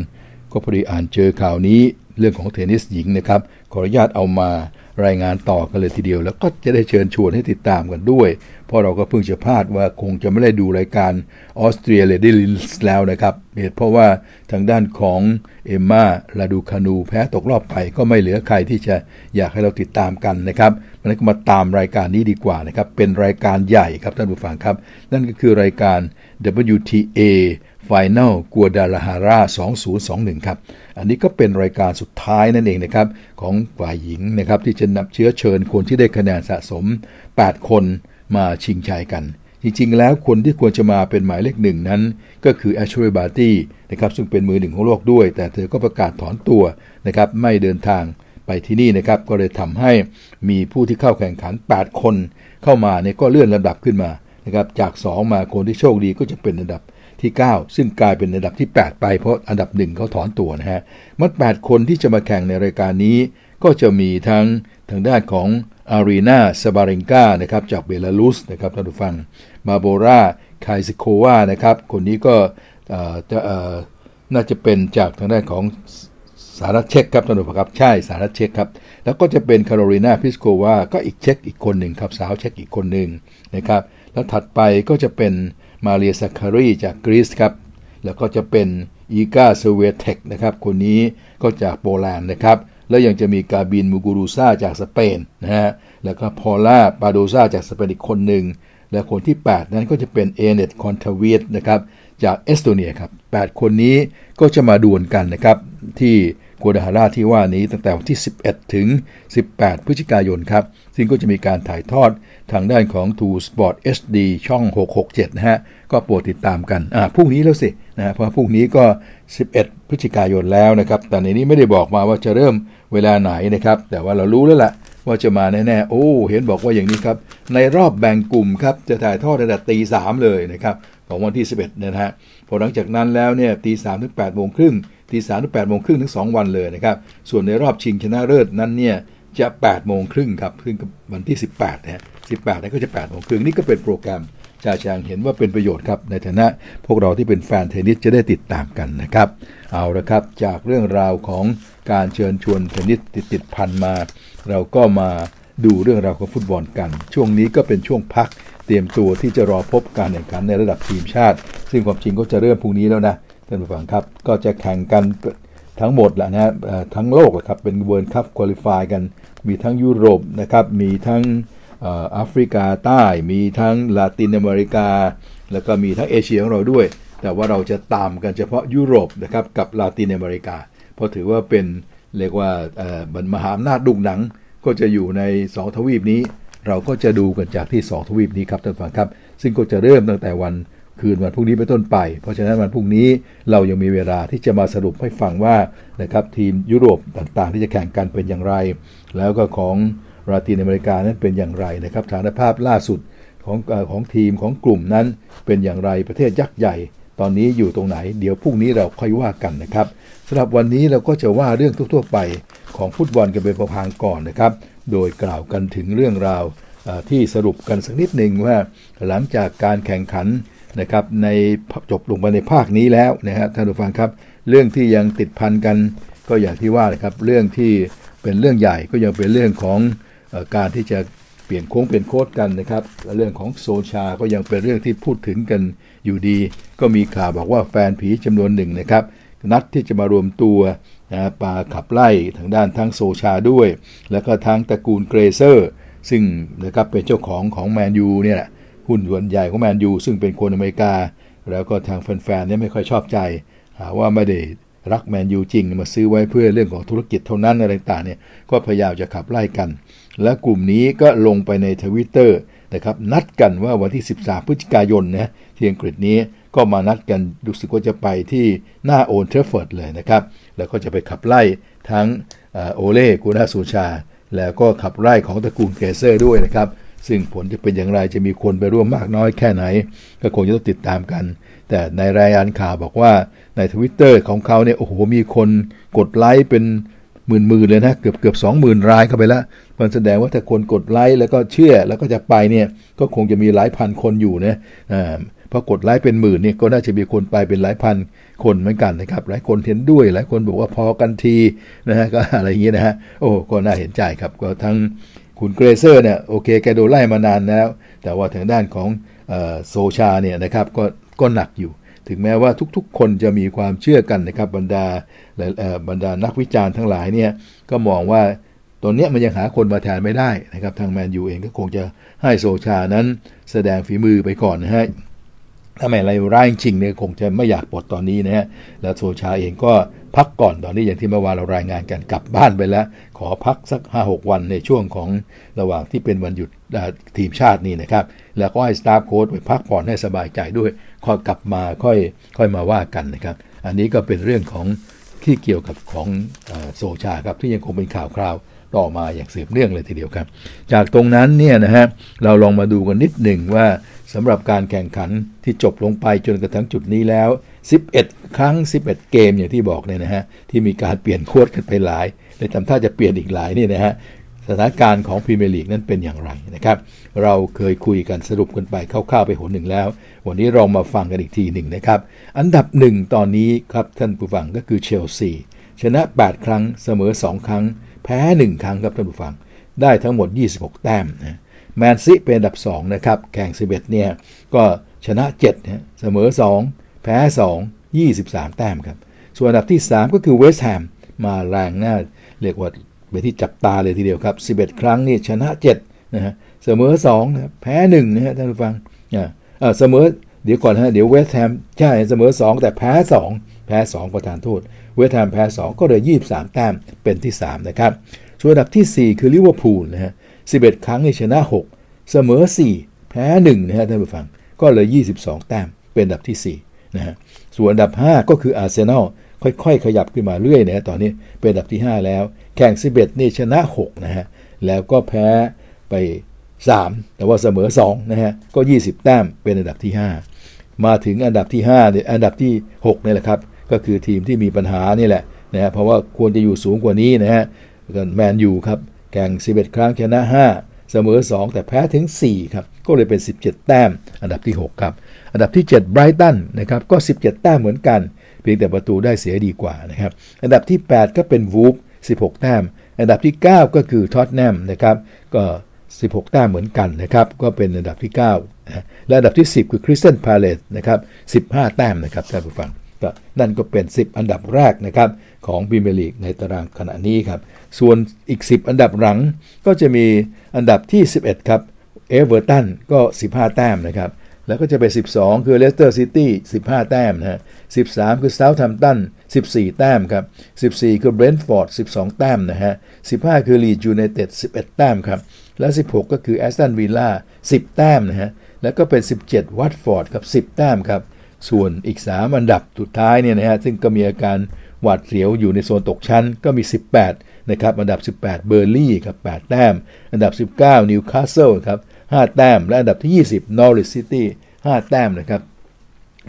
ก็พอดีอ่านเจอข่าวนี้เรื่องของเทนนิสหญิงนะครับ ขออนุญาตเอามา รายงานต่อกันเลยทีเดียว แล้วก็จะได้เชิญชวนให้ติดตามกันด้วย เพราะเราก็เพิ่งจะพลาดว่าคงจะไม่ได้ดูรายการออสเตรียเลดี้ลินส์แล้วนะครับเหตุเพราะว่าทางด้านของเอมมาราดูคานูแพ้ตกรอบไปก็ไม่เหลือใครที่จะอยากให้เราติดตามกันนะครับมันก็มาตามรายการนี้ดีกว่านะครับเป็นรายการใหญ่ครับท่านผู้ฟังครับ นั่นก็คือรายการ WTA Final Guadalajara 2021 ครับ อันนี้ก็เป็นรายการสุดท้ายนั่นเองนะครับ ของฝ่ายหญิงนะครับ ที่จะนำเชื้อเชิญคนที่ได้คะแนนสะสม 8 คนมาชิงชัยกัน จริงๆ แล้วคนที่ควรจะมาเป็นหมายเลขหนึ่งนั้น ก็คือแอชลีย์บาร์ตี้นะครับซึ่งเป็นมือหนึ่งของโลกด้วย แต่เธอก็ประกาศถอนตัวนะครับไม่เดินทางไปที่นี่นะครับก็เลยทำให้มีผู้ที่เข้าแข่งขัน 8 คนเข้ามาเนี่ยก็เลื่อนลำดับขึ้นมานะครับจาก 2 มาคนที่โชคดีก็จะเป็นอันดับ ที่ 9 ซึ่งกลายเป็นอันดับที่ 8 ไปเพราะอันดับหนึ่งเขาถอนตัวนะฮะมัด 8 คนที่จะมาแข่งในรายการนี้ ก็จะมีทั้งทางด้านของอารีนาซาบาเลนกานะครับจากเบลารุสนะครับท่านผู้ฟังบาร์โบราเครย์ซิโควานะครับคนนี้ก็จะน่าจะเป็นจากทางด้านของสหรัฐเช็กครับท่านผู้ฟังครับ ใช่สหรัฐเช็กครับ แล้วก็จะเป็นคาโรลีนาพลิสโกวาก็อีกเช็กอีกคนหนึ่งครับ สาวเช็กอีกคนหนึ่งนะครับ แล้วถัดไปก็จะเป็น มาเรียซัคคารีจากกรีซครับ แล้วก็จะเป็นอีกา ชเวียนเท็กนะครับคนนี้ก็จากโปแลนด์นะครับ แล้วยังจะมีการ์บิเญ มูกูรูซาจากสเปนนะฮะแล้วก็เปาลา บาโดซาจากสเปนอีกคนหนึ่งและคนที่ 8 นั้นก็จะเป็นอเน็ตต์ คอนทาเวตนะครับจากเอสโตเนียครับ 8 คนนี้ก็จะมาดวลกันนะครับที่ กัวดาลาฮาราที่ว่านี้ตั้งแต่วันที่ 11 ถึง 18 พฤศจิกายนครับ ซึ่งก็จะมีการถ่ายทอดทางด้านของ True Sport HD ช่อง 667 นะฮะ ก็โปรดติดตามกัน อ่าพรุ่งนี้แล้วสินะฮะเพราะพรุ่งนี้ก็ 11 พฤศจิกายนแล้วนะครับ แต่ในนี้ไม่ได้บอกมาว่าจะเริ่มเวลาไหนนะครับ แต่ว่าเรารู้แล้วละ่ะว่าจะมาแน่ๆ โอ้ เห็นบอกว่าอย่างนี้ครับ ในรอบแบ่งกลุ่มครับ จะถ่ายทอดระดับตีสามเลยนะครับ ของวันที่ 11 นะฮะ พอหลังจากนั้นแล้วเนี่ยตีสามถึง8โมงครึ่ง ตีสามถึงแปดโมงครึ่งถึงสองวันเลยนะครับ ส่วนในรอบชิงชนะเลิศนั้นเนี่ยจะ8โมงครึ่งครับซึ่งวันที่ 18นะฮะ18นั้นก็จะ8โมงครึ่งนี่ก็เป็นโปรแกรมชาชางเห็นว่าเป็นประโยชน์ครับ ในฐานะพวกเราที่เป็นแฟนเทนนิสจะได้ติดตามกันนะครับ เอาละครับจากเรื่องราวของการเชิญชวนเทนนิสติดติดพันมา เราก็มาดูเรื่องราวของฟุตบอลกัน ช่วงนี้ก็เป็นช่วงพักเตรียมตัวที่จะรอพบการแข่งขันในระดับทีมชาติ ซึ่งความจริงก็จะเริ่มพรุ่งนี้แล้วนะ ท่านผู้ฟังครับก็จะแข่งกันทั้งหมดแหละนะทั้งโลกครับเป็น World Cup Qualify กัน มีทั้งยุโรปนะครับมีทั้งแอฟริกาใต้ มีทั้งลาตินอเมริกา แล้วก็มีทั้งเอเชียของเราด้วย แต่ว่าเราจะตามกันเฉพาะยุโรปนะครับกับลาตินอเมริกา เพราะถือว่าเป็นเรียกว่าบรรมหาอำนาจลูกหนัง ก็จะอยู่ใน 2 ทวีปนี้ เราก็จะดูกันจากที่ 2 ทวีปนี้ครับท่านฟังครับ ซึ่งก็จะเริ่มตั้งแต่วัน คืนวันพรุ่งนี้ไปต้นไป เพราะฉะนั้นวันพรุ่งนี้เรายังมีเวลาที่จะมาสรุปให้ฟังว่านะครับทีมยุโรปต่างๆ ที่จะแข่งกันเป็นอย่างไร แล้วก็ของลาตินอเมริกานั้นเป็นอย่างไรนะครับฐานภาพล่าสุดของของทีมของกลุ่มนั้นเป็นอย่างไรประเทศยักษ์ใหญ่ ตอนนี้อยู่ตรงไหน เดี๋ยวพรุ่งนี้เราค่อยว่ากันนะครับสำหรับวันนี้เราก็จะว่าเรื่องทั่วๆไปของฟุตบอลกันเป็นประพางก่อนนะครับ โดยกล่าวกันถึงเรื่องราวที่สรุปกันสักนิดหนึ่งว่าหลังจากการแข่งขัน นะครับในจบลงไปในภาคนี้แล้วนะฮะท่านผู้ฟังครับ เรื่องที่ยังติดพันกันก็อย่างที่ว่านะครับเรื่องที่เป็นเรื่องใหญ่ก็ยังเป็นเรื่องของอการที่จะเปลี่ยนโค้งเปลี่ยนโค้ดกันนะครับและเรื่องของโซชาก็ยังเป็นเรื่องที่พูดถึงกันอยู่ดี ก็มีข่าวบอกว่าแฟนผีจำนวนหนึ่งนะครับนัดที่จะมารวมตัวนะปาขับไล่ทางด้านทั้งโซชาด้วย แล้วก็ทั้งตระกูลเกลเซอร์ ซึ่งนะครับเป็นเจ้าของของแมนยูเนี่ยแหุุ้้นส่วนใหญ่ของแมนยูซึ่งเป็นคนอเมริกา แล้วก็ทางแฟนๆเนี่ยไม่ค่อยชอบใจ หาว่าไม่ได้รักแมนยูจริงมาซื้อไว้เพื่อเรื่องของธุรกิจเท่านั้นอะไรต่างเนี่ยก็พยายามจะขับไล่กัน และกลุ่มนี้ก็ลงไปในทวิตเตอร์นะครับนัดกันว่าวันที่ 13 พฤศจิกายนนะที่อังกฤษนี้ก็มานัดกันรู้สึกว่าจะไปที่หน้าโอลด์แทรฟฟอร์ดเลยนะครับ แล้วก็จะไปขับไล่ทั้งโอเล่กูนาสูชา แล้วก็ขับไล่ของตระกูลเกลเซอร์ด้วยนะครับ ซึ่งผลจะเป็นอย่างไรจะมีคนไปร่วมมากน้อยแค่ไหน ก็คงจะต้องติดตามกัน แต่ในรายงานข่าวบอกว่าในทวิตเตอร์ของเขาเนี่ยโอ้โหมีคนกดไลค์เป็นหมื่นๆเลยนะเกือบเกือบสองหมื่นรายเข้าไปแล้วมันแสดงว่าถ้าคนกดไลค์แล้วก็เชื่อแล้วก็จะไปเนี่ยก็คงจะมีหลายพันคนอยู่นะอ่าพอกดไลค์เป็นหมื่นเนี่ยก็น่าจะมีคนไปเป็นหลายพันคนเหมือนกันนะครับหลายคนเห็นด้วยหลายคนบอกว่าพอกันทีนะฮะก็อะไรอย่างเงี้ยนะฮะโอ้ก็น่าเห็นใจครับก็ทั้ง คุณเกรเซอร์เนี่ยโอเคแกโดนไล่มานานแล้ว แต่ว่าทางด้านของโซชาเนี่ยนะครับก็ก็หนักอยู่ ถึงแม้ว่าทุกๆ คนจะมีความเชื่อกันนะครับบรรดาบรรดานักวิจารณ์ทั้งหลายเนี่ยก็มองว่าตอนนี้มันยังหาคนมาแทนไม่ได้นะครับทางแมนยูเองก็คงจะให้โซชานั้นแสดงฝีมือไปก่อนนะฮะถ้าไม่ไรร้ายจริงเนี่ยคงจะไม่อยากปลดตอนนี้นะฮะแล้วโซชาเองก็ พักก่อนตอนนี้อย่างที่เมื่อวานเรารายงานกันกลับบ้านไปแล้ว ขอพักสัก 5-6 วันในช่วงของระหว่างที่เป็นวันหยุดทีมชาตินี่นะครับ แล้วก็ให้สตาฟโค้ชไปพักผ่อนให้สบายใจด้วยค่อยกลับมาค่อยค่อยมาว่ากันนะครับ อันนี้ก็เป็นเรื่องของที่เกี่ยวกับของโซชาครับที่ยังคงเป็นข่าวคราวต่อมาอย่างสืบเนื่องเลยทีเดียวครับ จากตรงนั้นเนี่ยนะฮะเราลองมาดูกันนิดหนึ่งว่าสำหรับการแข่งขันที่จบลงไปจนกระทั่งจุดนี้แล้ว 11 ครั้ง 11 เกมอย่างที่บอกเนี่ยนะฮะที่มีการเปลี่ยนโค้ดกันไปหลายในทำท่าจะเปลี่ยนอีกหลายนี่นะฮะสถานการณ์ของพรีเมียร์ลีกนั้นเป็นอย่างไรนะครับ เราเคยคุยกันสรุปกันไปคร่าวๆไปหนหนึ่งแล้ว วันนี้เรามาฟังกันอีกทีหนึ่งนะครับ อันดับหนึ่งตอนนี้ครับท่านผู้ฟังก็คือเชลซีชนะ 8 ครั้งเสมอ 2 ครั้ง แพ้ 1 ครั้งครับท่านผู้ฟัง ได้ทั้งหมด 26 แต้มนะแมนซีเป็นอันดับ 2 นะครับ แข่ง 11 เนี่ย ก็ชนะ7นะเสมอ 2 แพ้ 2 23 แต้มครับ ส่วนอันดับที่ 3 ก็คือเวสต์แฮมมาแรงหน้าเรียกว่าเป็นที่จับตาเลยทีเดียวครับ 11 ครั้งนี่ชนะ7นะฮะเสมอ2นะแพ้1นะฮะท่านผู้ฟังอ่าเสมอเดี๋ยวก่อนฮะเดี๋ยวเวสต์แฮมใช่เสมอ 2 แต่แพ้ 2 แพ้ 2 ประทานโทษ เวสต์แฮมแพ้ 2 ก็เลย 23 แต้มเป็นที่ 3 นะครับส่วนอันดับที่ 4 คือลิเวอร์พูลนะฮะ11 ครั้งนี่ชนะ 6 เสมอ 4 แพ้1นะฮะท่านผู้ฟังก็เลย 22 แต้มเป็นอันดับที่ 4 นะฮะส่วนอันดับ 5 ก็คืออาร์เซนอลค่อยๆ ขยับขึ้นมาเรื่อยนะตอนนี้เป็นอันดับที่ 5 แล้ว แข่ง 11 นี่ชนะ 6 นะฮะ แล้วก็แพ้ไป 3 แต่ว่าเสมอ 2 นะฮะ ก็ 20 แต้มเป็นอันดับที่ 5 มาถึงอันดับที่5เนี่ยอันดับที่6นี่แหละครับ ก็คือทีมที่มีปัญหานี่แหละนะฮะเพราะว่าควรจะอยู่สูงกว่านี้นะฮะแมนยูครับแข่ง 11 ครั้งชนะ 5 เสมอ 2 แต่แพ้ถึง 4 ครับ ก็เลยเป็น 17 แต้ม อันดับที่ 6 ครับ อันดับที่7ไบรตันนะครับก็ 17 แต้มเหมือนกัน เพียงแต่ประตูได้เสียดีกว่านะครับ อันดับที่ 8 ก็เป็นวูฟ16 แต้ม อันดับที่ 9 ก็คือท็อตแนมนะครับก็ 16 แต้มเหมือนกันนะครับก็เป็นอันดับที่ 9นะและอันดับที่ 10 คือคริสตัลพาเลซนะครับ15 แต้มนะครับท่านผู้ฟังก็นั่นก็เป็น 10 อันดับแรกนะครับของพรีเมียร์ลีกในตารางขณะนี้ครับ ส่วนอีก 10 อันดับหลังก็จะมีอันดับที่ 11 ครับ เอเวอร์ตันก็ 15 แต้มนะครับ แล้วก็จะไป 12 คือเลสเตอร์ซิตี้15 แต้มนะฮะ13 คือเซาท์แฮมป์ตัน14 แต้มครับ 14 คือเบรนท์ฟอร์ด12 แต้มนะฮะ 15 คือลีดส์ยูไนเต็ด11 แต้มครับ และ 16 ก็คือแอสตันวิลล่า10 แต้มนะฮะ แล้วก็เป็น 17 วัตฟอร์ดครับ 10 แต้มครับ ส่วนอีก 3 อันดับสุดท้ายเนี่ยนะฮะ ซึ่งก็มีอาการหวาดเสียวอยู่ในโซนตกชั้นก็มี 18 นะครับ อันดับ 18 เบิร์นลี่ย์ครับ 8 แต้ม อันดับ 19 นิวคาสเซิลครับ 5 แต้ม และอันดับที่ 20 นอริชซิตี้ 5 แต้มนะครับ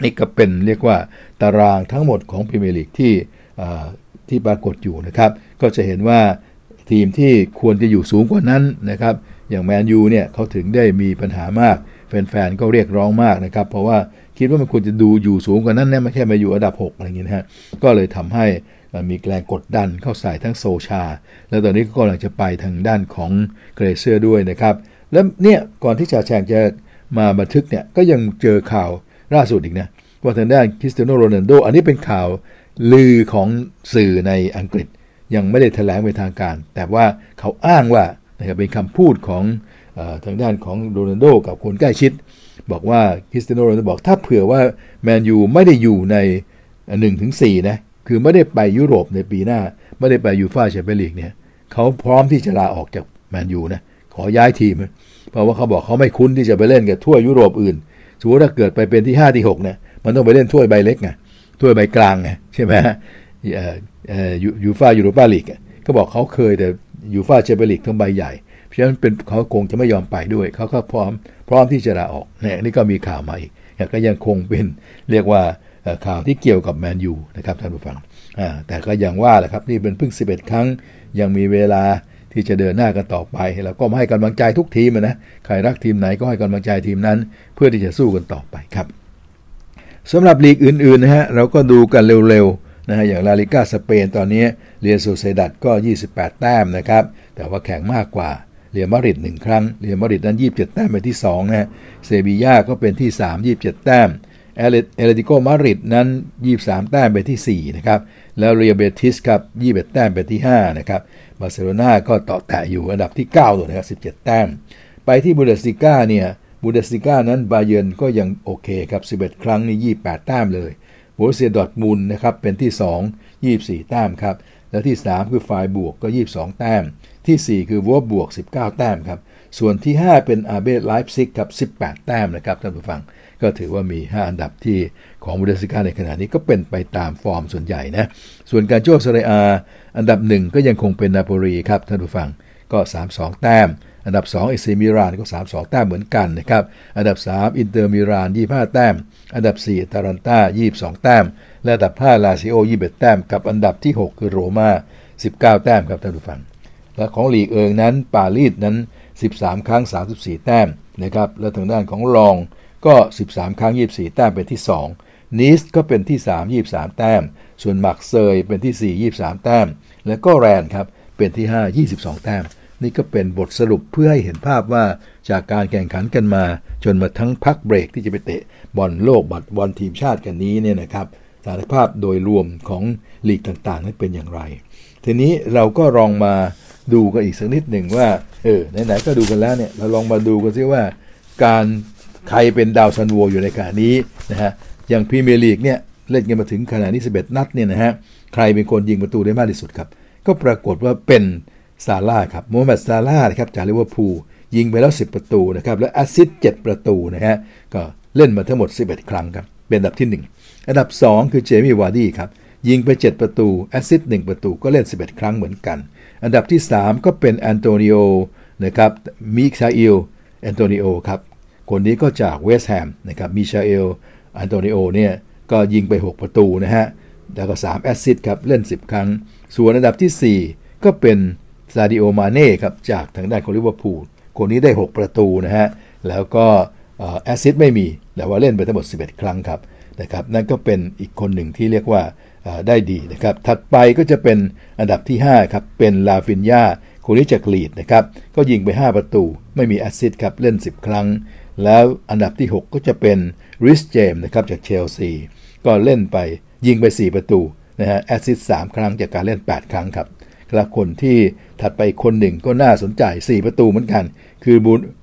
นี่ก็เป็นเรียกว่าตารางทั้งหมดของพรีเมียร์ลีกที่ที่ปรากฏอยู่นะครับ ก็จะเห็นว่าทีมที่ควรจะอยู่สูงกว่านั้นนะครับ อย่างแมนยูเนี่ยเขาถึงได้มีปัญหามากแฟนๆก็เรียกร้องมากนะครับ เพราะว่าคิดว่ามันควรจะดูอยู่สูงกว่านั้นเนี่ยไม่แค่มาอยู่อันดับ 6 อะไรอย่างนี้นะฮะก็เลยทำให้มีแรงกดดันเข้าใส่ทั้งโซลชา แล้วตอนนี้ก็กำลังจะไปทางด้านของเกลเซอร์ด้วยนะครับ แล้วเนี่ยก่อนที่จ่าแฉ่งจะ มาบันทึกเนี่ยก็ยังเจอข่าวล่าสุดอีกนะว่าทางด้านคริสเตียโนโรนัลโดอันนี้เป็นข่าวลือของสื่อในอังกฤษ ยังไม่ได้แถลงเป็นทางการ แต่ว่าเขาอ้างว่านะครับเป็นคำพูดของอทางด้านของโรนัลโดกับคนใกล้ชิด บอกว่าคริสเตียโนโรนัลโดบอกถ้าเผื่อว่าแมนยูไม่ได้อยู่ใน1ถึง4นะคือไม่ได้ไปยุโรปในปีหน้า ไม่ได้ไปยูฟ่าแชมเปี้ยนลีกเนี่ยเขาพร้อมที่จะลาออกจากแมนยูนะขอย้ายทีม เพราะว่าเขาบอกเขาไม่คุ้นที่จะไปเล่นกับทั่วยุโรปอื่นสมมติถ้าเกิดไปเป็นที่ 5 ที่6เนี่ยมันต้องไปเล่นถ้วยใบเล็กไงถ้วยใบกลางไงใช่ไหมยูฟ่ายูโรปาลีกก็บอกเขาเคยแต่ยูฟ่าแชมเปี้ยนลีกทั้งใบใหญ่ เพราะฉะนั้นเป็นเขาคงจะไม่ยอมไปด้วย เขาก็พร้อมพร้อมที่จะลาออกเนี่ยนี่ก็มีข่าวมาอีกก็ยังคงเป็นเรียกว่าข่าวที่เกี่ยวกับแมนยูนะครับท่านผู้ฟังแต่ก็ยังว่าแหละครับนี่เป็นเพิ่ง 11 ครั้งยังมีเวลา ที่จะเดินหน้ากันต่อไปแล้วก็มาให้กำลังใจทุกทีมนะใครรักทีมไหนก็ให้กำลังใจทีมนั้น เพื่อที่จะสู้กันต่อไปครับสำหรับลีกอื่นๆนะฮะเราก็ดูกันเร็วๆนะฮะอย่างลาลีกาสเปนตอนนี้เรอัลโซเซียดาดก็ 28 แต้มนะครับแต่ว่าแข่งมากกว่าเรอัลมาดริดหนึ่งครั้งเรอัลมาดริดนั้น 27 แต้มเป็นที่2นะฮะเซบีย่าก็เป็นที่ 3 27 แต้มแอตเลติโกมาดริดนั้น 23 แต้มเป็นที่4นะครับแล้วเรอัลเบติสครับ21 แต้มเป็นที่5นะครับบาร์เซโลนาก็ต่อแตะอยู่อันดับที่9ตัวนะครับ17 แต้ม ไปที่บุนเดสลีกาเนี่ยบุนเดสลีกานั้นบาเยิร์นก็ยังโอเคครับ 11 ครั้งนี่28 แต้มเลยโบรุสเซียดอร์ทมุนด์นะครับเป็นที่ 2 24 แต้มครับ แล้วที่ 3 คือไฟรบวร์กก็ 22 แต้ม ที่ 4 คือโวล์ฟสบวร์ก 19 แต้มครับ ส่วนที่ 5 เป็นแอร์เบไลป์ซิกครับ18 แต้มนะครับท่านผู้ฟังก็ถือว่ามี 5 อันดับที่ของบุนเดสลีกาในขณะนี้ก็เป็นไปตามฟอร์มส่วนใหญ่นะ ส่วนกัลโช่เซเรียอา อันดับ1ก็ยังคงเป็นนาโปลีครับท่านผู้ฟังก็ 32 แต้ม อันดับ 2 เอซีมิลานก็ 32 แต้มเหมือนกันนะครับ อันดับ 3 อินเตอร์มิลาน 25 แต้ม อันดับ 4 อตาลันต้า 22 แต้ม และอันดับ 5 ลาซิโอ 21 แต้ม กับอันดับที่ 6 คือโรม่า 19 แต้มครับท่านผู้ฟัง และของลีเอิงนั้นปารีสนั้น 13 ครั้ง 34 แต้มนะครับ และทางด้านของรองก็ 13 ครั้ง 24 แต้มเป็นที่ 2นีสก็เป็นที่ 3 23 แต้ม ส่วนหมักเซยเป็นที่ 4 23 แต้ม และก็แรนครับเป็นที่ 5 22 แต้ม นี่ก็เป็นบทสรุปเพื่อให้เห็นภาพว่าจากการแข่งขันกันมา จนมาทั้งพักเบรกที่จะไปเตะบอลโลกบัตรบอลทีมชาติกันนี้เนี่ยนะครับสารภาพโดยรวมของลีกต่างๆ นั้นเป็นอย่างไร ทีนี้เราก็ลองมาดูกันอีกสักนิดหนึ่งว่าเออไหนๆก็ดูกันแล้วเนี่ยเราลองมาดูกันซิว่า การใครเป็นดาวซัลโวอยู่ในขณะนี้นะฮะอย่างพรีเมียร์ลีกเนี่ย เล่นกันมาถึงขนาดนี้11 นัดเนี่ยนะฮะใครเป็นคนยิงประตูได้มากที่สุดครับ ก็ปรากฏว่าเป็นซาลาห์ครับโมฮัมหมัดซาลาห์ครับจากลิเวอร์พูลยิงไปแล้ว 10 ประตูนะครับและแอสซิสต์7ประตูนะฮะก็เล่นมาทั้งหมด 11 ครั้งครับเป็นอันดับที่ 1 อันดับ 2 คือเจมี่วาร์ดี้ครับยิงไป 7 ประตูแอสซิสต์1ประตูก็เล่น 11 ครั้งเหมือนกัน อันดับที่ 3 ก็เป็นแอนโตนิโอนะครับมิคาอิลแอนโตนิโอครับคนนี้ก็จากเวสต์แฮมนะครับมิชาเอลแอนโตนิโอเนี่ย ก็ยิงไป 6 ประตูนะฮะ แล้วก็ 3 แอสซิสต์ครับ เล่น 10 ครั้ง ส่วนอันดับที่ 4 ก็เป็นซาดิโอมาเน่ครับ จากทางด้านของลิเวอร์พูลคนนี้ได้ 6 ประตูนะฮะ แล้วก็แอสซิสต์ไม่มี แต่ว่าเล่นไปทั้งหมด 11 ครั้งครับนะครับ นั่นก็เป็นอีกคนหนึ่งที่เรียกว่าได้ดีนะครับ ถัดไปก็จะเป็นอันดับที่ 5 ครับ เป็นลาฟินยาคนนี้จากลีดส์นะครับ ก็ยิงไป 5 ประตู ไม่มีแอสซิสต์ครับ เล่น 10 ครั้ง แล้วอันดับที่ 6 ก็จะเป็นรีซเจมส์นะครับจากเชลซีก็เล่นไปยิงไป 4 ประตูนะฮะแอสซิสต์3ครั้งจากการเล่น 8 ครั้งครับและคนที่ถัดไปคนหนึ่งก็น่าสนใจ 4 ประตูเหมือนกัน คือ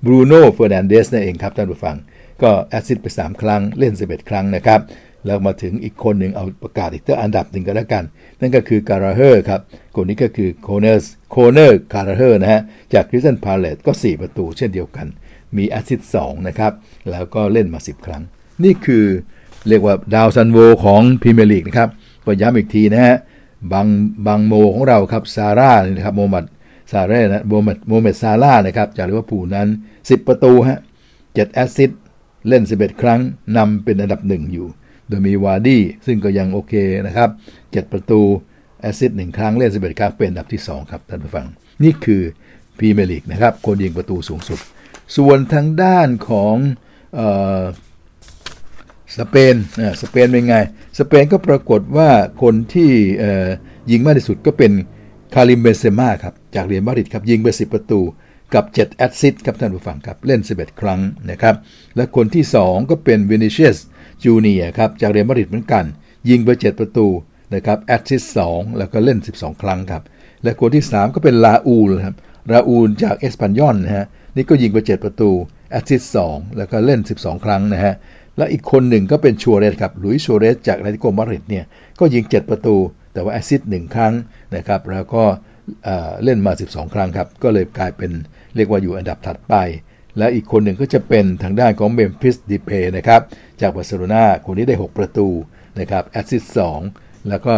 บรูโน่เฟอร์นันเดสนั่นเองครับท่านผู้ฟัง ก็แอสซิสต์ไป 3 ครั้งเล่น 11 ครั้งนะครับแล้วมาถึงอีกคนหนึ่งเอาประกาศอีกตัวอันดับหนึ่งก็แล้วกัน นั่นก็คือการาเฮอร์ครับ คนนี้ก็คือโคเนอร์โคเนอร์การาเฮอร์นะฮะ จากคริสตัลพาเลซก็ 4 ประตูเช่นเดียวกัน มีแอสซิสต์2นะครับ แล้วก็เล่นมา 10 ครั้ง นี่คือเรียกว่าดาวซัลโวของพรีเมียร์ลีกนะครับ ก็ย้ำอีกทีนะฮะบางบางโมของเราครับซาร่านะครับโมมัดซาเร่นะโมฮัมหมัดโมฮัมหมัดซาร่านะครับจากลิเวอร์พูลนั้น 10 ประตูฮะ7แอสซิสต์เล่น 11 ครั้งนำเป็นอันดับหนึ่งอยู่ โดยมีวาร์ดี้ซึ่งก็ยังโอเคนะครับ 7 ประตูแอสซิสต์หนึ่งครั้งเล่น 11 ครั้งเป็นอันดับที่ 2 ครับท่านผู้ฟัง นี่คือพรีเมียร์ลีกนะครับคนยิงประตูสูงสุด ส่วนทางด้านของสเปนสเปนเป็นไง สเปนก็ปรากฏว่าคนที่ยิงมากที่สุดก็เป็นคาริมเบนเซม่าครับ จากเรอัลมาดริดครับ ยิงไป 10 ประตูกับ 7 แอสซิสต์ครับท่านผู้ฟังครับ เล่น 11 ครั้งนะครับ และคนที่ 2 ก็เป็นวินิซิอุสจูเนียร์ครับ จากเรอัลมาดริดเหมือนกัน ยิงไป 7 ประตูนะครับ แอสซิสต์2แล้วก็เล่น 12 ครั้งครับ และคนที่ 3 ก็เป็นราอูลครับราอูลจากเอสปันยอลนะฮะ นี่ก็ยิงไป 7 ประตูแอสซิสต์2แล้วก็เล่น 12 ครั้งนะฮะ และอีกคนหนึ่งก็เป็นซัวเรสครับหลุยส์ซัวเรสจากแอตเลติโกมาดริดเนี่ยก็ยิง 7 ประตู แต่ว่าแอสซิสต์หนึ่งครั้งนะครับแล้วก็เล่นมา 12 ครั้งครับ ก็เลยกลายเป็นเรียกว่าอยู่อันดับถัดไป และอีกคนหนึ่งก็จะเป็นทางด้านของเมมฟิสเดปายนะครับจากบาร์เซโลนาคนนี้ได้ 6 ประตูนะครับแอสซิสต์2แล้วก็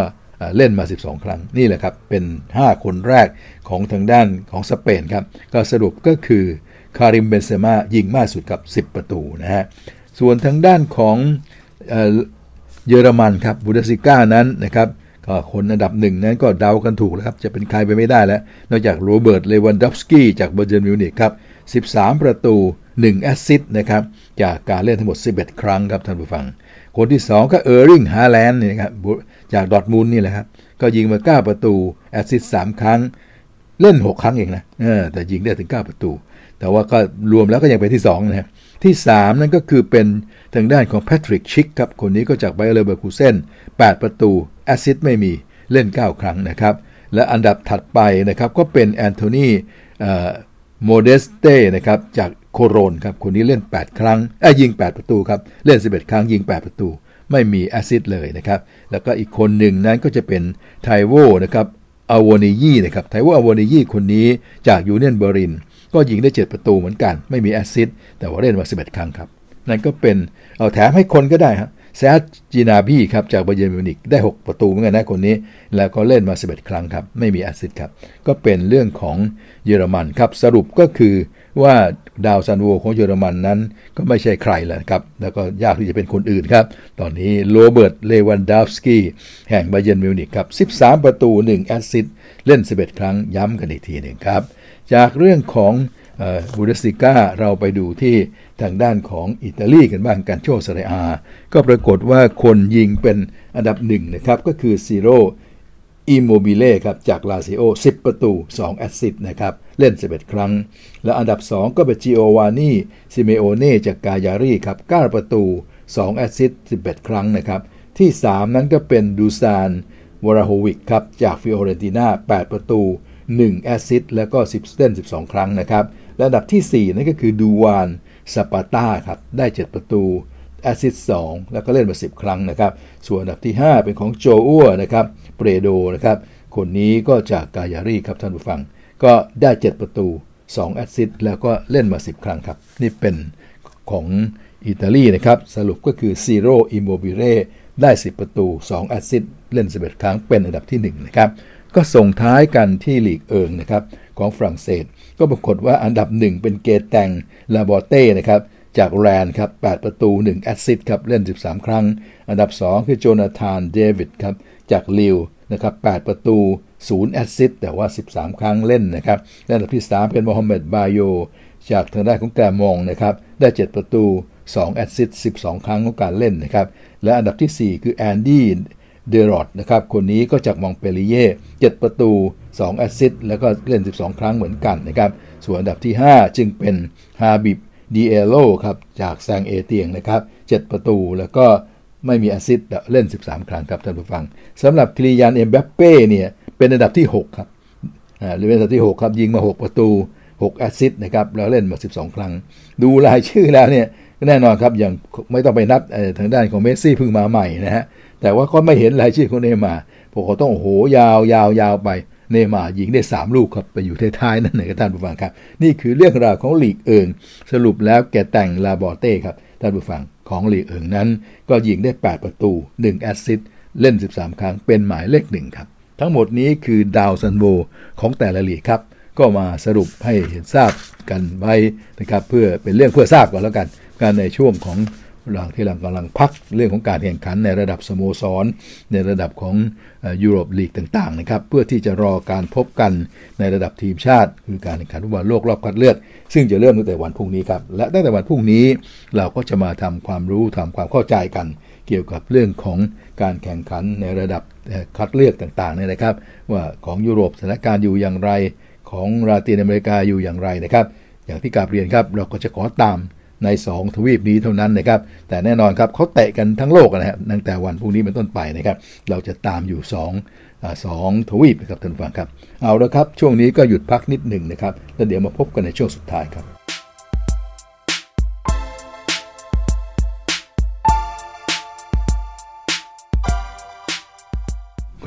เล่นมา 12 ครั้ง นี่แหละครับ เป็น 5 คนแรกของทางด้านของสเปนครับ ก็สรุปก็คือคาริมเบนเซม่ายิงมากสุดกับ 10 ประตูนะฮะ ส่วนทางด้านของเยอรมันครับบุนเดสลีกานั้นนะครับก็คนอันดับหนึ่งนั้นก็เดากันถูกแล้วครับ จะเป็นใครไปไม่ได้แล้ว นอกจากโรเบิร์ต เลวันดอฟสกี้จากบาเยิร์นมิวนิกครับ 13 ประตู 1 แอสซิสต์นะครับ จากการเล่นทั้งหมด 11 ครั้งครับท่านผู้ฟัง คนที่ 2 ก็เออร์ลิงฮาแลนด์นี่ครับ จากดอร์ทมุนด์นี่แหละครับก็ยิงมา 9 ประตูแอสซิสต์3ครั้ง เล่น 6 ครั้งเองนะเออแต่ยิงได้ถึง 9 ประตู แต่ว่าก็รวมแล้วก็ยังเป็นที่2นะครับที่ 3 นั่นก็คือเป็นทางด้านของแพทริกชิกครับ คนนี้ก็จากไบเออร์เลเวอร์คูเซน8 ประตูแอสซิสต์ไม่มีเล่น 9 ครั้งนะครับ และอันดับถัดไปนะครับก็เป็นแอนโทนีโมเดสเต้นะครับจากโคโลญจน์ครับคนนี้เล่น 8 ครั้งเอ้ยิง 8 ประตูครับ เล่น 11 ครั้งยิง 8 ประตู ไม่มีแอสซิสต์เลยนะครับ แล้วก็อีกคนหนึ่งนั้นก็จะเป็นไทโวนะครับอาวนิยีนะครับไทโวอาวนิยีคนนี้จากยูเนียนเบอร์ลิน ก็ยิงได้ 7 ประตูเหมือนกัน ไม่มีแอสซิสต์แต่ว่าเล่นมา 11 ครั้งครับ นั่นก็เป็นเอาแถมให้คนก็ได้ครับแซร์จนาบรี้ครับจากบาเยิร์นมิวนิกได้ 6 ประตูเหมือนกันนะคนนี้ แล้วก็เล่นมา 11 ครั้งครับ ไม่มีแอสซิสต์ครับ ก็เป็นเรื่องของเยอรมันครับ สรุปก็คือ ว่าดาวซัลโวของเยอรมันนั้นก็ไม่ใช่ใครแล้วครับ แล้วก็ยากที่จะเป็นคนอื่นครับ ตอนนี้โรเบิร์ต เลวันดาฟสกี้แห่งบาเยิร์นมิวนิกครับ 13 ประตู 1 แอสซิสต์เล่น 11 ครั้งย้ำกันอีกทีหนึ่งครับ จากเรื่องของบุนเดสลีกาเราไปดูที่ทางด้านของอิตาลีกันบ้างกัลโช่เซเรียอาก็ปรากฏว่าคนยิงเป็นอันดับหนึ่งนะครับ ก็คือชิโร่ อิมโมบิเล่ครับจากลาซิโอ 10 ประตู 2 แอสซิสต์นะครับ เล่น 11 ครั้ง และอันดับ 2 ก็เป็นจิโอวานีซิเมโอเน่จากกายารีครับ 9 ประตู 2 แอสซิสต์11 ครั้งนะครับ ที่ 3 นั้นก็เป็นดูซานวลาโฮวิชครับ จากฟิโอเรนติน่า 8 ประตู 1 แอสซิสต์แล้วก็10เล่น 12 ครั้งนะครับและอันดับที่ 4 นั่นก็คือดูวานซาปาตาครับ ได้ 7 ประตูแอสซิสต์แล้วก็เล่นมา 10 ครั้งนะครับ ส่วนอันดับที่ 5 เป็นของโจอัวนะครับ เปโดรนะครับ คนนี้ก็จากกายารีครับท่านผู้ฟัง ก็ได้ 7 ประตู 2 แอสซิสต์แล้วก็เล่นมา 10 ครั้งครับ นี่เป็นของอิตาลีนะครับ สรุปก็คือชิโร่อิมโมบิเล่ได้ 10 ประตู 2 แอสซิสต์เล่น 11 ครั้งเป็นอันดับที่ 1 นะครับ ก็ส่งท้ายกันที่ลีกเอิงนะครับ ของฝรั่งเศส ก็ปรากฏว่าอันดับ 1 เป็นเกแตงลาบอร์เด้นะครับจากแรนครับ 8 ประตู 1 แอสซิสต์ครับ เล่น 13 ครั้ง อันดับ 2 คือโจนาธาน เดวิดครับ จากลีลล์นะครับ8ประตู 0 assist แต่ว่า 13 ครั้งเล่นนะครับและอันดับที่ 3 เป็นโมฮัมเหม็ดบาโย จากทางด้านของแกลร์มงต์นะครับได้ 7 ประตู 2 assist 12 ครั้งของการเล่นนะครับและอันดับที่ 4 คือแอนดี้เดลอร์นะครับคนนี้ก็จากมงต์เปลลิเย่ร์7ประตู 2 assist แล้วก็เล่น 12 ครั้งเหมือนกันนะครับส่วนอันดับที่ 5 จึงเป็นฮาบิบดิยัลโลครับจากแซงต์เอเตียนนะครับ7ประตูแล้วก็ ไม่มี assist เล่น 13 ครั้งครับท่านผู้ฟังสำหรับคีเลียนเอ็มบัปเป้เนี่ยเป็นอันดับที่ 6 ครับอ่าหรือเป็นอันดับที่ 6 ครับ ยิงมา 6 ประตู 6 assist นะครับแล้วเล่นมา 12 ครั้ง ดูรายชื่อแล้วเนี่ยแน่นอนครับอย่างไม่ต้องไปนับทางด้านของเมสซี่เพิ่งมาใหม่นะฮะแต่ว่าก็ไม่เห็นรายชื่อของเนย์มาร์พวกเขาต้องโอ้โหยาวยาวยาวไปเนย์มาร์ยิงได้ 3 ลูกครับไปอยู่ท้ายๆนั่นเองครับท่านผู้ฟังครับ นี่คือเรื่องราวของลีกเอิงสรุปแล้วแกแต็งลาบอร์เด้ครับท่านผู้ฟัง ของลีกเอิงนั้น ก็ยิงได้ 8 ประตู 1 แอสซิสเล่น 13 ครั้งเป็นหมายเลขหนึ่งครับ ทั้งหมดนี้คือดาวซัลโวของแต่ละลีกครับ ก็มาสรุปให้เห็นทราบกันไว้นะครับเพื่อเป็นเรื่องเพื่อทราบก่อนแล้วกัน การในช่วงของ เราที่เรากำลังพักเรื่องของการแข่งขันในระดับสโมสร ในระดับของยุโรปลีกต่างๆนะครับเพื่อที่จะรอการพบกันในระดับทีมชาติ คือการแข่งขันฟุตบอลโลกรอบคัดเลือก ซึ่งจะเริ่มตั้งแต่วันพรุ่งนี้ครับและตั้งแต่วันพรุ่งนี้เราก็จะมาทำความรู้ทำความเข้าใจกัน เกี่ยวกับเรื่องของการแข่งขันในระดับคัดเลือกต่างๆเนี่ยนะครับ ว่าของยุโรปสถานการณ์อยู่อย่างไรของลาตินอเมริกาอยู่อย่างไรนะครับ อย่างที่กาบเรียนครับเราก็จะขอตาม ใน 2 ทวีปนี้เท่านั้นนะครับ แต่แน่นอนครับเขาเตะกันทั้งโลกนะครับตั้งแต่วันพรุ่งนี้เป็นต้นไปนะครับ เราจะตามอยู่2สองทวีปนะครับท่านฟังครับ เอาละครับ ช่วงนี้ก็หยุดพักนิดหนึ่งนะครับ แล้วเดี๋ยวมาพบกันในช่วงสุดท้ายครับ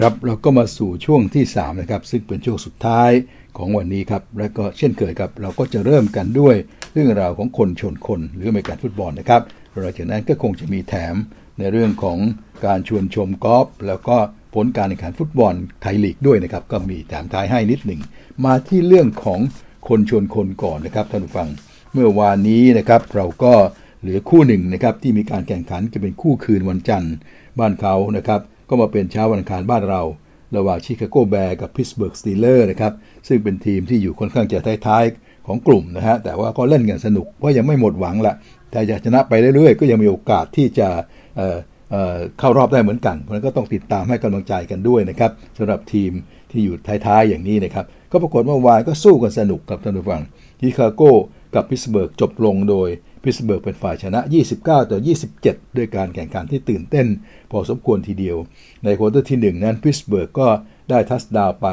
ครับเราก็มาสู่ช่วงที่3นะครับซึ่งเป็นช่วงสุดท้ายของวันนี้ครับและก็เช่นเคยครับเราก็จะเริ่มกันด้วย เรื่องราวของคนชนคน หรืออเมริกันฟุตบอลนะครับหลังจากนั้นก็คงจะมีแถมในเรื่องของการชวนชมกอล์ฟแล้วก็ผลการแข่งขันฟุตบอลไทยลีกด้วยนะครับ ก็มีแถมท้ายให้นิดหนึ่ง มาที่เรื่องของคนชนคนก่อนนะครับท่านผู้ฟัง เมื่อวานนี้นะครับเราก็เหลือคู่หนึ่งนะครับที่มีการแข่งขันจะเป็นคู่คืนวันจันทร์ บ้านเขานะครับก็มาเป็นเช้าวันอังคารบ้านเราระหว่างชิคาโก Bears กับพิตต์สเบิร์ก Steelers นะครับซึ่งเป็นทีมที่อยู่ค่อนข้างจะท้ายๆ ของกลุ่มนะฮะแต่ว่าก็เล่นกันสนุกเพราะยังไม่หมดหวังละแต่อยากชนะไปเรื่อยๆ ก็ยังมีโอกาสที่จะเข้ารอบได้เหมือนกัน เพราะนั้นก็ต้องติดตามให้กำลังใจกันด้วยนะครับสำหรับทีมที่อยู่ท้ายๆอย่างนี้นะครับ ก็ปรากฏว่าวานก็สู้กันสนุกครับท่านผู้ฟังชิคาโกกับพิตต์สเบิร์กจบลงโดยพิตต์สเบิร์กเป็นฝ่ายชนะ 29 ต่อ 27 ด้วยการแข่งขันที่ตื่นเต้น พอสมควรทีเดียว ในควอเตอร์ที่ 1 นั้นพิตต์สเบิร์กก็ได้ touchdown ไป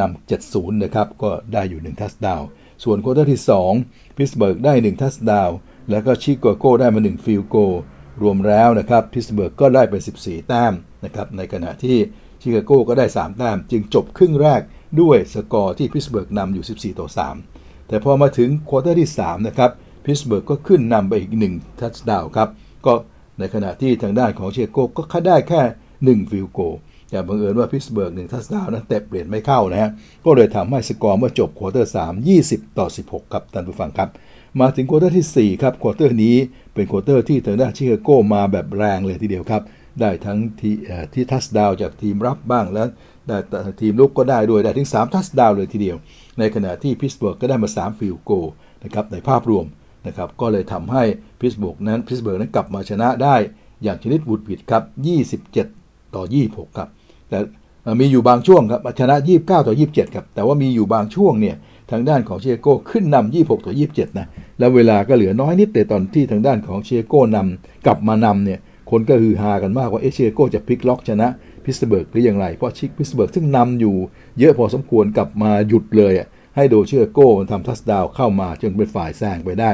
นำ70 นะครับ ก็ได้อยู่ 1 touchdown ส่วนควอเตอร์ที่ 2 พิตต์สเบิร์กได้ 1 touchdown แล้วก็ชิคาโกได้มา 1 field goal รวมแล้วนะครับพิตต์สเบิร์กก็ได้ไป 14 แต้มนะครับในขณะที่ชิคาโกก็ได้ 3 แต้ม จึงจบครึ่งแรกด้วยสกอร์ที่พิตต์สเบิร์กนำอยู่ 14 ต่อ 3 แต่พอมาถึงควอเตอร์ที่ 3 นะครับพิตต์สเบิร์กก็ขึ้นนำไปอีก 1 touchdown ครับ ก็ในขณะที่ทางด้านของชิคาโกก็ได้แค่ 1 field goal แต่บังเอิญว่าพิตต์สเบิร์กหนึ่ง touchdown นั้นเตะเปลี่ยนไม่เข้านะฮะก็เลยทำให้สกอร์เมื่อจบควอเตอร์ 3 20 ต่อ 16 ครับท่านผู้ฟังครับ มาถึงควอเตอร์ที่ 4 ครับควอเตอร์นี้เป็นควอเตอร์ที่ทางด้านชิคาโกมาแบบแรงเลยทีเดียวครับ ได้ทั้งที่ที่ touchdown จากทีมรับบ้างแล้วได้ทีมรุกก็ได้ด้วยได้ถึง 3 touchdown เลยทีเดียว ในขณะที่พิตต์สเบิร์กก็ได้มา 3 field goal นะครับในภาพรวมนะครับก็เลยทำให้พิตต์สเบิร์กนั้นพิตต์สเบิร์กนั้นกลับมาชนะได้อย่างชนิดหวุดหวิดครับ 27 ต่อ 26 ครับ แต่มีอยู่บางช่วงครับชนะ 29 ต่อ 27 ครับ แต่ว่ามีอยู่บางช่วงเนี่ยทางด้านของชิคาโก้ขึ้นนำ26 ต่อ 27 นะ แล้วเวลาก็เหลือน้อยนิดแต่ตอนที่ทางด้านของชิคาโก้นำกลับมานำเนี่ย คนก็ฮือฮากันมากว่าเอ๊ะชิคาโก้จะพลิกล็อกชนะพิตต์สเบิร์กหรืออย่างไร เพราะชิคพิตต์สเบิร์กซึ่งนำอยู่เยอะพอสมควรกลับมาหยุดเลยให้โดนชิคาโก้ทำ touchdown เข้ามาจนเป็นฝ่ายแซงไปได้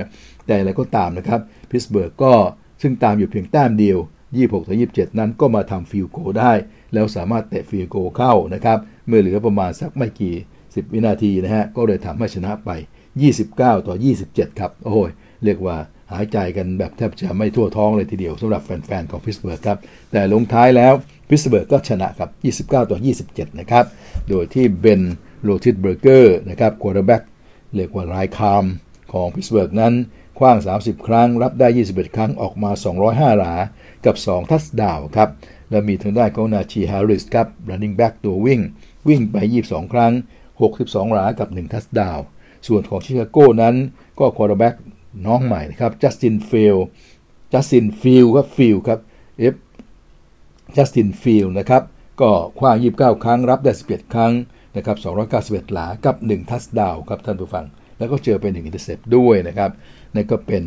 แต่อะไรก็ตามนะครับพิตต์สเบิร์กก็ซึ่งตามอยู่เพียงแต้มเดียว 26 ต่อ 27 นั้นก็มาทำ field goal ได้ แล้วสามารถเตะ field goal เข้านะครับเมื่อเหลือประมาณสักไม่กี่ 10 วินาทีนะฮะก็เลยทำให้ชนะไป 29 ต่อ 27 ครับ โอ้ยเรียกว่าหายใจกันแบบแทบจะไม่ทั่วท้องเลยทีเดียวสำหรับแฟนๆของพิตต์สเบิร์กครับแต่ลงท้ายแล้วพิตต์สเบิร์กก็ชนะครับ 29 ต่อ 27 นะครับ โดยที่เบนโรธลิสเบอร์เกอร์นะครับ quarterback เรียกว่าลายครามของพิตต์สเบิร์กนั้นขว้าง 30 ครั้ง รับได้ 21 ครั้งออกมา 205 หลา กับ 2 touchdown ครับ และมีทางด้านของนาจี แฮร์ริสครับ running back ตัววิ่ง วิ่งไป 22 ครั้ง 62หลากับ 1 touchdown ส่วนของชิคาโก้นั้นก็ quarterback น้องใหม่นะครับจัสตินฟิลด์ส จัสตินฟิลด์สครับฟิลด์สครับเอฟจัสตินฟิลด์สนะครับ ก็ขว้าง 29 ครั้ง รับได้ 11 ครั้งนะครับ291 หลากับ 1 touchdown ครับท่านผู้ฟัง แล้วก็เจอเป็น1 intercept ด้วยนะครับนั่นก็เป็น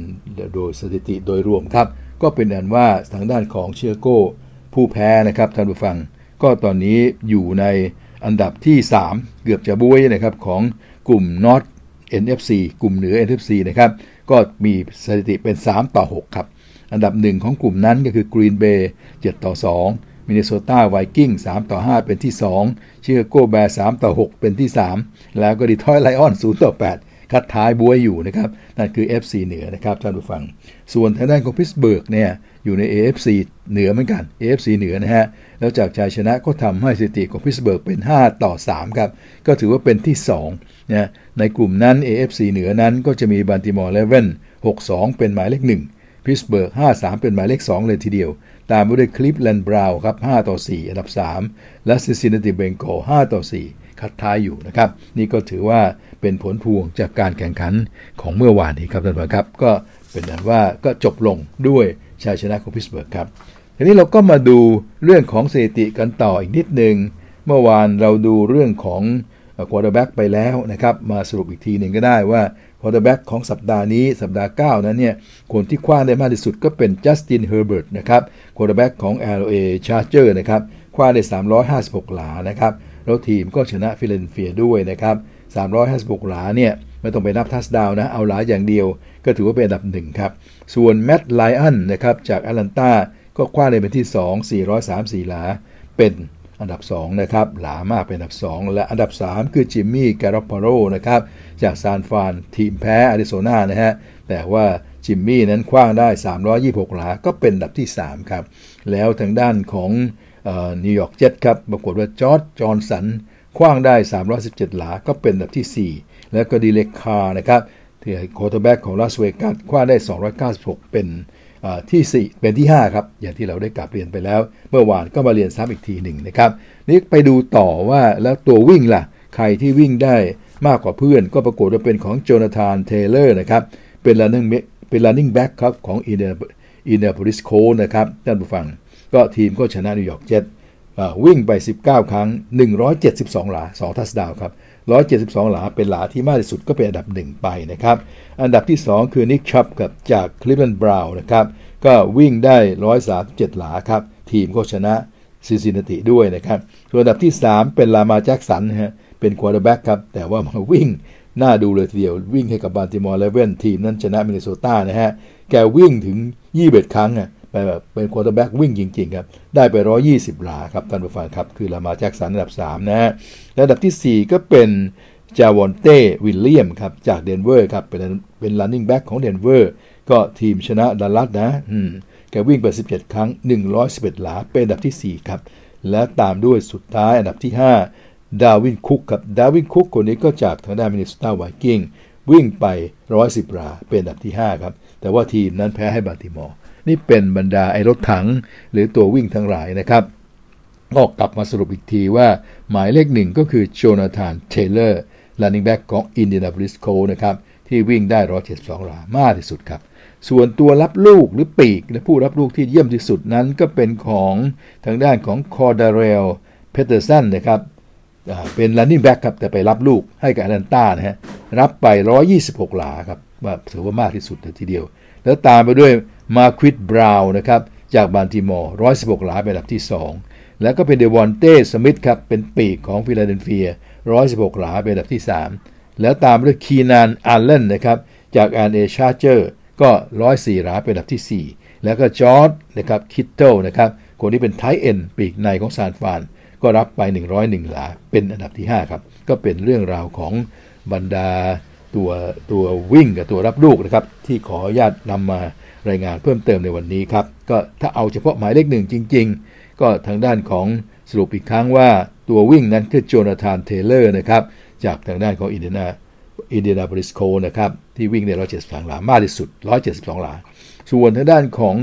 โดยสถิติโดยรวมครับ ก็เป็นอันว่าทางด้านของชิคาโก้ ผู้แพ้นะครับท่านผู้ฟัง ก็ตอนนี้อยู่ในอันดับที่ 3 เกือบจะบ๊วยนะครับของกลุ่ม North NFC กลุ่มเหนือ NFC นะครับก็มีสถิติเป็น 3 ต่อ 6 ครับ อันดับหนึ่งของกลุ่มนั้นก็คือ Green Bay 7ต่อ 2 มินนิโซตา Vikings 3ต่อ 5 เป็นที่2ชิคาโก Bears 3ต่อ 6 เป็นที่ 3 แล้วก็ดีทรอยต์ Lions 0ต่อ 8 คัดท้ายบ๊วยอยู่นะครับ นั่นคือ NFC เหนือนะครับท่านผู้ฟัง ส่วนทางด้านของพิตต์สเบิร์กเนี่ย อยู่ใน AFC เหนือเหมือนกัน AFC เหนือนะฮะ แล้วจากชัยชนะก็ทำให้สถิติของพิตต์สเบิร์กเป็น 5 ต่อ 3 ครับ ก็ถือว่าเป็นที่2นะในกลุ่มนั้น AFC เหนือนั้นก็จะมีบัลติมอร์ Ravens 6-2 เป็นหมายเลข 1 พิตต์สเบิร์ก5-3 เป็นหมายเลข 2 เลยทีเดียว ตามด้วยคลีฟแลนด์ Browns ครับ 5 ต่อ 4 อันดับ 3 และซินซินนาติ Bengals 5ต่อ 4 คัดท้ายอยู่นะครับ นี่ก็ถือว่าเป็นผลพวงจากการแข่งขันของเมื่อวานนี้ครับท่านผู้ชมครับ ก็เป็นอันว่าก็จบลงด้วย ชัยชนะของพิตต์สเบิร์กครับทีนี้เราก็มาดูเรื่องของสถิติกันต่ออีกนิดหนึ่งเมื่อวานเราดูเรื่องของ quarterback ไปแล้วนะครับ มาสรุปอีกทีหนึ่งก็ได้ว่า quarterback ของสัปดาห์นี้สัปดาห์ 9 นั้นเนี่ย คนที่ขว้างได้มากที่สุดก็เป็นจัสตินเฮอร์เบิร์ตนะครับควอเตอร์แบ็กของ LA Charger นะครับคว้าได้ 356 หลานะครับ แล้วทีมก็ชนะฟิลาเดลเฟียด้วยนะครับ 356 หลาเนี่ย ไม่ต้องไปนับ touchdown นะ เอาหลาอย่างเดียว ก็ถือว่าเป็นอันดับหนึ่งครับ ส่วนแมตต์ไลอันนะครับจากแอตแลนตาก็ขว้างได้เป็นที่ 2 434หลา เป็นอันดับ 2 นะครับ หลามากเป็นอันดับ 2 และอันดับ 3 คือจิมมี่การอปโปโลนะครับ จากซานฟรานทีมแพ้อาริโซนานะฮะ แต่ว่าจิมมี่นั้นขว้างได้ 326 หลา ก็เป็นอันดับที่ 3 ครับ แล้วทางด้านของนิวยอร์กเจ็ตครับ ปรากฏว่าจอร์จจอห์นสันคว้างได้ 317 หลา ก็เป็นอันดับที่ 4 แล้วก็ดีเร็กคาร์นะครับที่ quarterback ของลาสเวกัสขว้างได้ 296 เป็นที่ 4 เป็นที่ 5 ครับ อย่างที่เราได้กราบเรียนไปแล้ว เมื่อวานก็มาเรียนซ้ำอีกทีหนึ่งนะครับ นี่ไปดูต่อว่าแล้วตัววิ่งล่ะ ใครที่วิ่งได้มากกว่าเพื่อน ก็ปรากฏว่าเป็นของโจนาธานเทเลอร์นะครับ เป็น running เป็น running back ครับ ของอินเดียอินเดียนาโพลิส Colts นะครับท่านผู้ฟัง ก็ทีมก็ชนะนิวยอร์กเจ็ตวิ่งไป 19 ครั้ง 172 หลา 2 touchdown ครับ 172 หลาเป็นหลาที่มากที่สุดก็เป็นอันดับ 1 ไปนะครับ อันดับที่ 2 คือนิกชับกับจากคลีฟแลนด์ Browns นะครับ ก็วิ่งได้ 137 หลาครับ ทีมก็ชนะซินซินนาติด้วยนะครับ ส่วนอันดับที่ 3 เป็นลามาร์แจ็กสันฮะเป็น quarterback ครับ แต่ว่ามาวิ่งน่าดูเลยทีเดียว วิ่งให้กับบัลติมอร์ Ravens ทีมนั้นชนะมินนิโซตานะฮะแกวิ่งถึง21ครั้งอะ ไปแบบเป็น quarterback วิ่งจริงๆครับ ได้ไป 120 หลาครับท่านผู้ฟังครับ คือลามาร์แจ็กสันอันดับ 3 นะฮะและอันดับที่ 4 ก็เป็นจาวอนเต้วิลเลียมครับ จากเดนเวอร์ครับ เป็นเป็น running back ของเดนเวอร์ก็ทีมชนะดัลลัสนะอืมแกวิ่งไป 17 ครั้ง 111 หลา เป็นอันดับที่ 4 ครับ และตามด้วยสุดท้ายอันดับที่ 5 ดัลวินคุกครับดัลวินคุกคนนี้ก็จากทางด้านมินนิโซตา Vikings วิ่งไป 110หลา เป็นอันดับที่ 5 ครับ แต่ว่าทีมนั้นแพ้ให้บัลติมอร์ นี่เป็นบรรดาไอ้รถถัง หรือตัววิ่งทั้งหลายนะครับก็กลับมาสรุปอีกทีว่าหมายเลขหนึ่งก็คือโจนาธานเทเลอร์ running back ของ Indianapolis c o l t นะครับที่วิ่งได้ 172หลามากที่สุดครับ ส่วนตัวรับลูกหรือปีกและผู้รับลูกที่เยี่ยมที่สุดนั้นก็เป็นของทางด้านของคอร์ดาเรลแพตเทอร์สันนะครับเป็น running back ครับแต่ไปรับลูกให้กับแอตแลนตานะฮะรับไป 126 หลาครับว่าถือว่ามากที่สุดทีเดียว แล้วตามไปด้วย มาร์ควิสบราวน์นะครับจากบัลติมอร์116 หลาเป็นอันดับที่ 2 แล้วก็เป็นเดวอนเต้สมิธครับเป็นปีกของฟิลาเดลเฟีย 116 หลาเป็นอันดับที่ 3 แล้วตามด้วยคีนานอาร์เลนนะครับจาก LA Charger ก็ 104 หลาเป็นอันดับที่ 4 แล้วก็จอร์จนะครับคิตเทิลนะครับคนที่เป็น tight end ปีกในของซานฟรานก็รับไป 101 หลาเป็นอันดับที่ 5 ครับ ก็เป็นเรื่องราวของบรรดาตัวตัววิ่งกับตัวรับลูกนะครับที่ขออนุญาตนำมา รายงานเพิ่มเติมในวันนี้ครับ ก็ถ้าเอาเฉพาะหมายเลขหนึ่งจริง ๆ ก็ทางด้านของสรุปอีกครั้งว่าตัววิ่งนั้นคือโจนาธานเทเลอร์นะครับ จากทางด้านของอินเดียนาอินเดียนาโพลิส Colts นะครับ ที่วิ่งได้ 172หลามากที่สุด 172 หลา ส่วนทางด้านของ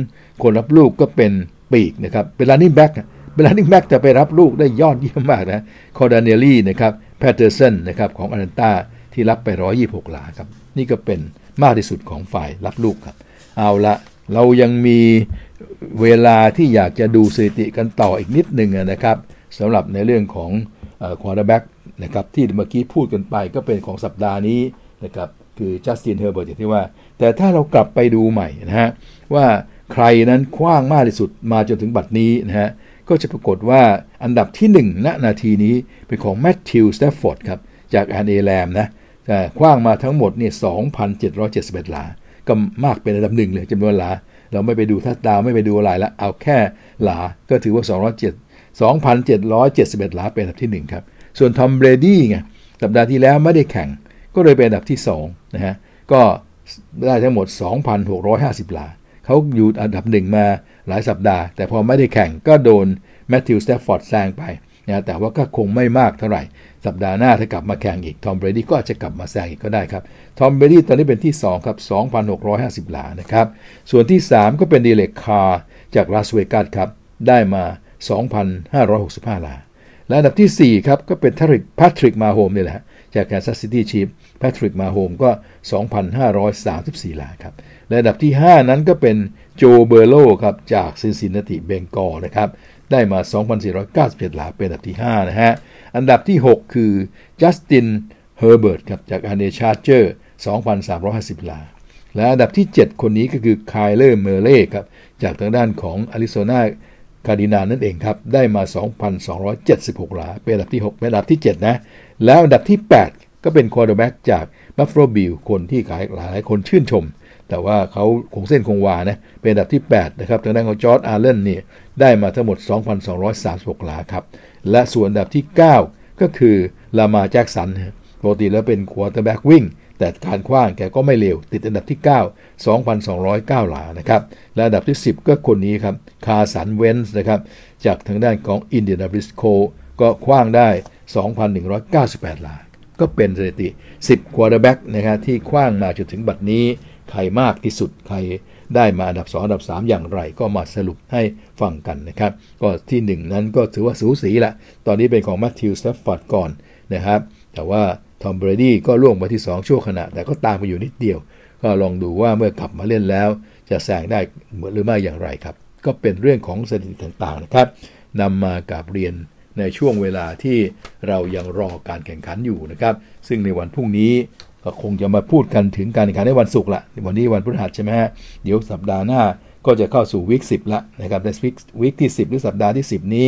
คนรับลูกก็เป็นปีกนะครับ เป็น running back เป็น running back แต่ไปรับลูกได้ยอดเยี่ยมมากนะ คอร์ดานเนลลี่นะครับ แพตเทอร์สันนะครับของแอตแลนตาที่รับไป 126 หลาครับ นี่ก็เป็นมากที่สุดของฝ่ายรับลูกครับ เอาละเรายังมีเวลาที่อยากจะดูสถิติกันต่ออีกนิดหนึ่งนะครับสำหรับในเรื่องของ quarterback นะครับที่เมื่อกี้พูดกันไปก็เป็นของสัปดาห์นี้นะครับคือจัสตินเฮอร์เบิร์ตที่ว่า แต่ถ้าเรากลับไปดูใหม่นะฮะว่าใครนั้นขว้างมากที่สุดมาจนถึงบัดนี้นะฮะก็จะปรากฏว่าอันดับที่1ณนาทีนี้เป็นของแมทธิวสเตฟฟอร์ดครับจาก LA Rams นะแต่ขว้างมาทั้งหมดเนี่ย2,771 หลา ก็มากเป็นอันดับหนึ่งเลยจำนวนหลา เราไม่ไปดู touchdown ไม่ไปดูอะไรละเอาแค่หลาก็ถือว่า 207 2,771 หลาเป็นอันดับที่ 1 ครับ ส่วนทอมเบรดี้ไงสัปดาห์ที่แล้วไม่ได้แข่ง ก็เลยเป็นอันดับที่2นะฮะก็ได้ทั้งหมด 2,650 หลาเขาอยู่อันดับหนึ่งมาหลายสัปดาห์ แต่พอไม่ได้แข่งก็โดนแมทธิวสเตฟฟอร์ดแซงไปนะแต่ว่าก็คงไม่มากเท่าไหร่ สัปดาห์หน้าถ้ากลับมาแข่งอีกทอมเบรดี้ก็อาจจะกลับมาแซงอีกก็ได้ครับทอมเบรดี้ตอนนี้เป็นที่ 2 ครับ 2,650หลานะครับ ส่วนที่ 3 ก็เป็นดีเร็กคาร์จากลาสเวกัสครับ ได้มา 2,565หลาและอันดับที่ 4 ครับ ก็เป็นทริก Patrick Mahomes นี่แหละจาก Kansas City Chiefs Patrick Mahomes ก็ 2,534หลาครับและอันดับที่ 5 นั้นก็เป็น Joe Burrow ครับจาก Cincinnati Bengals นะครับ ได้มา 2,497หลาเป็นอันดับที่ 5 นะฮะ อันดับที่ 6 คือ Justin Herbert ครับจาก LA Chargers 2,350 หลา และอันดับที่ 7 คนนี้ก็คือ Kyler Murray ครับจากทางด้านของ Arizona Cardinals นั่นเองครับ ได้มา 2,276 หลา เป็นอันดับที่ 6 เป็นอันดับที่ 7 นะ แล้วอันดับที่ 8 ก็เป็น quarterback จาก Buffalo Bills คนที่หลายหลายคนชื่นชม แต่ว่าเขาคงเส้นคงวานะ เป็นอันดับที่ 8 นะครับทางด้านของ Josh Allen นี่ ได้มาทั้งหมด 2,236 หลาครับ และส่วนอันดับที่ 9 ก็คือ Lamar Jackson ปกติแล้วเป็น quarterback วิ่ง แต่การขว้างแกก็ไม่เลวติดอันดับที่ 9 2,209 หลานะครับ และอันดับที่ 10 ก็คนนี้ครับ Carson Wentz นะครับ จากทางด้านของ Indianapolis Colts ก็ขว้างได้ 2,198 หลา ก็เป็นสถิติ 10 quarterback นะครับที่ขว้างมาจนถึงบัดนี้ใครมากที่สุดใคร ได้มาอันดับ 2 อันดับ 3 อย่างไร ก็มาสรุปให้ฟังกันนะครับ ก็ที่ 1 นั้นก็ถือว่าสูสีละ ตอนนี้เป็นของ Matthew Stafford ก่อนนะครับ แต่ว่าทอมเบรดี้ก็ล่วงมาที่ 2 ชั่วขณะ แต่ก็ตามไปอยู่นิดเดียว ก็ลองดูว่าเมื่อกลับมาเล่นแล้ว จะแซงได้เหมือนหรือไม่อย่างไรครับ ก็เป็นเรื่องของสถิติต่างๆนะครับนำมากับเรียนในช่วงเวลาที่เรายังรอการแข่งขันอยู่นะครับ ซึ่งในวันพรุ่งนี้ ก็คงจะมาพูดกันถึงการแข่งขันในวันศุกร์ละวันนี้วันพฤหัสใช่ไหมฮะเดี๋ยวสัปดาห์หน้าก็จะเข้าสู่วิกสิบละนะครับในวิกวิกที่ 10 หรือสัปดาห์ที่ 10 นี้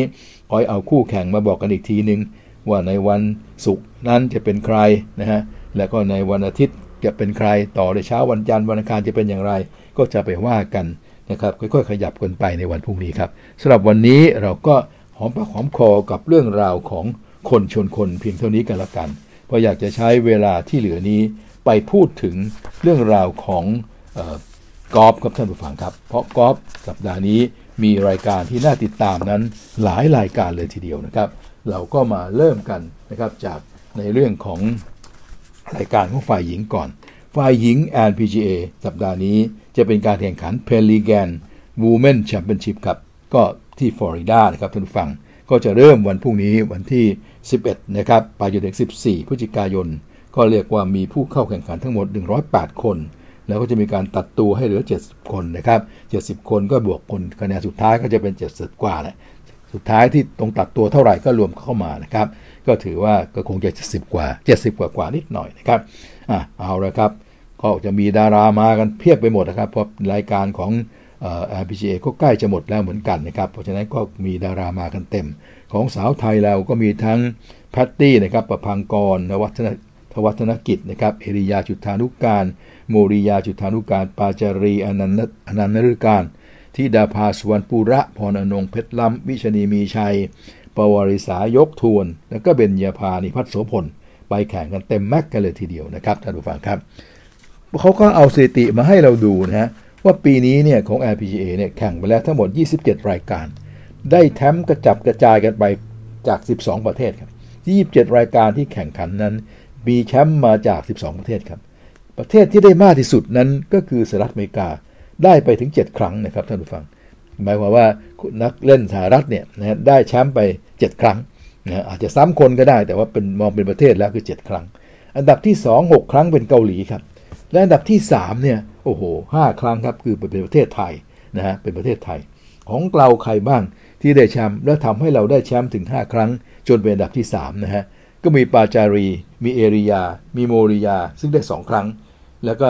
คอยเอาคู่แข่งมาบอกกันอีกทีนึง ว่าในวันศุกร์นั้นจะเป็นใครนะฮะแล้วก็ในวันอาทิตย์จะเป็นใครต่อในเช้าวันจันทร์วันอังคารจะเป็นอย่างไร ก็จะไปว่ากันนะครับค่อยๆขยับกันไปในวันพรุ่งนี้ครับสำหรับวันนี้เราก็หอมปากหอมคอกับเรื่องราวของคนชนคนเพียงเท่านี้กันละกัน เพราะอยากจะใช้เวลาที่เหลือนี้ไปพูดถึงเรื่องราวของกอล์ฟครับท่านผู้ฟังครับ เพราะกอล์ฟสัปดาห์นี้มีรายการที่น่าติดตามนั้นหลายรายการเลยทีเดียวนะครับ เราก็มาเริ่มกันนะครับจากในเรื่องของรายการของฝ่ายหญิงก่อน ฝ่ายหญิง LPGA สัปดาห์นี้จะเป็นการแข่งขันเพลีแกน Women Championship ครับ ก็ที่ฟลอริดานะครับท่านผู้ฟัง ก็จะเริ่มวันพรุ่งนี้วันที่ 11นะครับไปจนถึง14 พฤศจิกายน ก็เรียกว่ามีผู้เข้าแข่งขันทั้งหมด 108 คน แล้วก็จะมีการตัดตัวให้เหลือ 70 คนนะครับ70 คนก็บวกคนคะแนนสุดท้ายก็จะเป็น 70 กว่าแหละสุดท้ายที่ตรงตัดตัวเท่าไหร่ก็รวมเข้ามานะครับ ก็ถือว่าก็คงจะ70 กว่า 70 กว่ากว่านิดหน่อยนะครับอะเอาละครับ ก็จะมีดารามากันเพียบไปหมดนะครับเพราะรายการของเอ่อ LPGA ก็ใกล้จะหมดแล้วเหมือนกันนะครับ เพราะฉะนั้นก็มีดารามากันเต็ม ของสาวไทยเราก็มีทั้งแพตตี้นะครับประพังกรนวัฒนทวัฒนกิจนะครับเอริยาจุธานุการโมริยาจุธานุการ ปาจารีอนันต์อนันต์นฤการที่ดาภาสวรรณปุระพรอนงเพชรล้ำวิชนีมีชัย ปวาริสายกทวน แล้วก็เบญญาภานิพัฒน์โสพลไปแข่งกันเต็มแม็กกันเลยทีเดียวนะครับท่านผู้ฟังครับเขาก็เอาสถิติมาให้เราดูนะฮะว่าปีนี้เนี่ยของ LPGA เนี่ยแข่งไปแล้วทั้งหมด 27 รายการ ได้แทมป์กระจับกระจายกันไปจาก 12 ประเทศครับ27 รายการที่แข่งขันนั้นมีแชมป์มาจาก 12 ประเทศครับ ประเทศที่ได้มากที่สุดนั้นก็คือสหรัฐอเมริกาได้ไปถึง 7 ครั้งนะครับท่านผู้ฟัง หมายความว่านักเล่นสหรัฐเนี่ยนะได้แชมป์ไป 7 ครั้งนะอาจจะซ้ำคนก็ได้แต่ว่าเป็นมองเป็นประเทศแล้วคือ 7 ครั้ง อันดับที่ 2 6 ครั้งเป็นเกาหลีครับ และอันดับที่ 3 เนี่ยโอ้โหห้าครั้งครับคือเป็นประเทศไทยนะฮะเป็นประเทศไทย ของเราใครบ้าง ที่ได้แชมป์แล้วทำให้เราได้แชมป์ถึง 5 ครั้ง จนเป็นอันดับที่3นะฮะก็มีปาจารี มีเอริยา มีโมริยา ซึ่งได้ 2 ครั้ง แล้วก็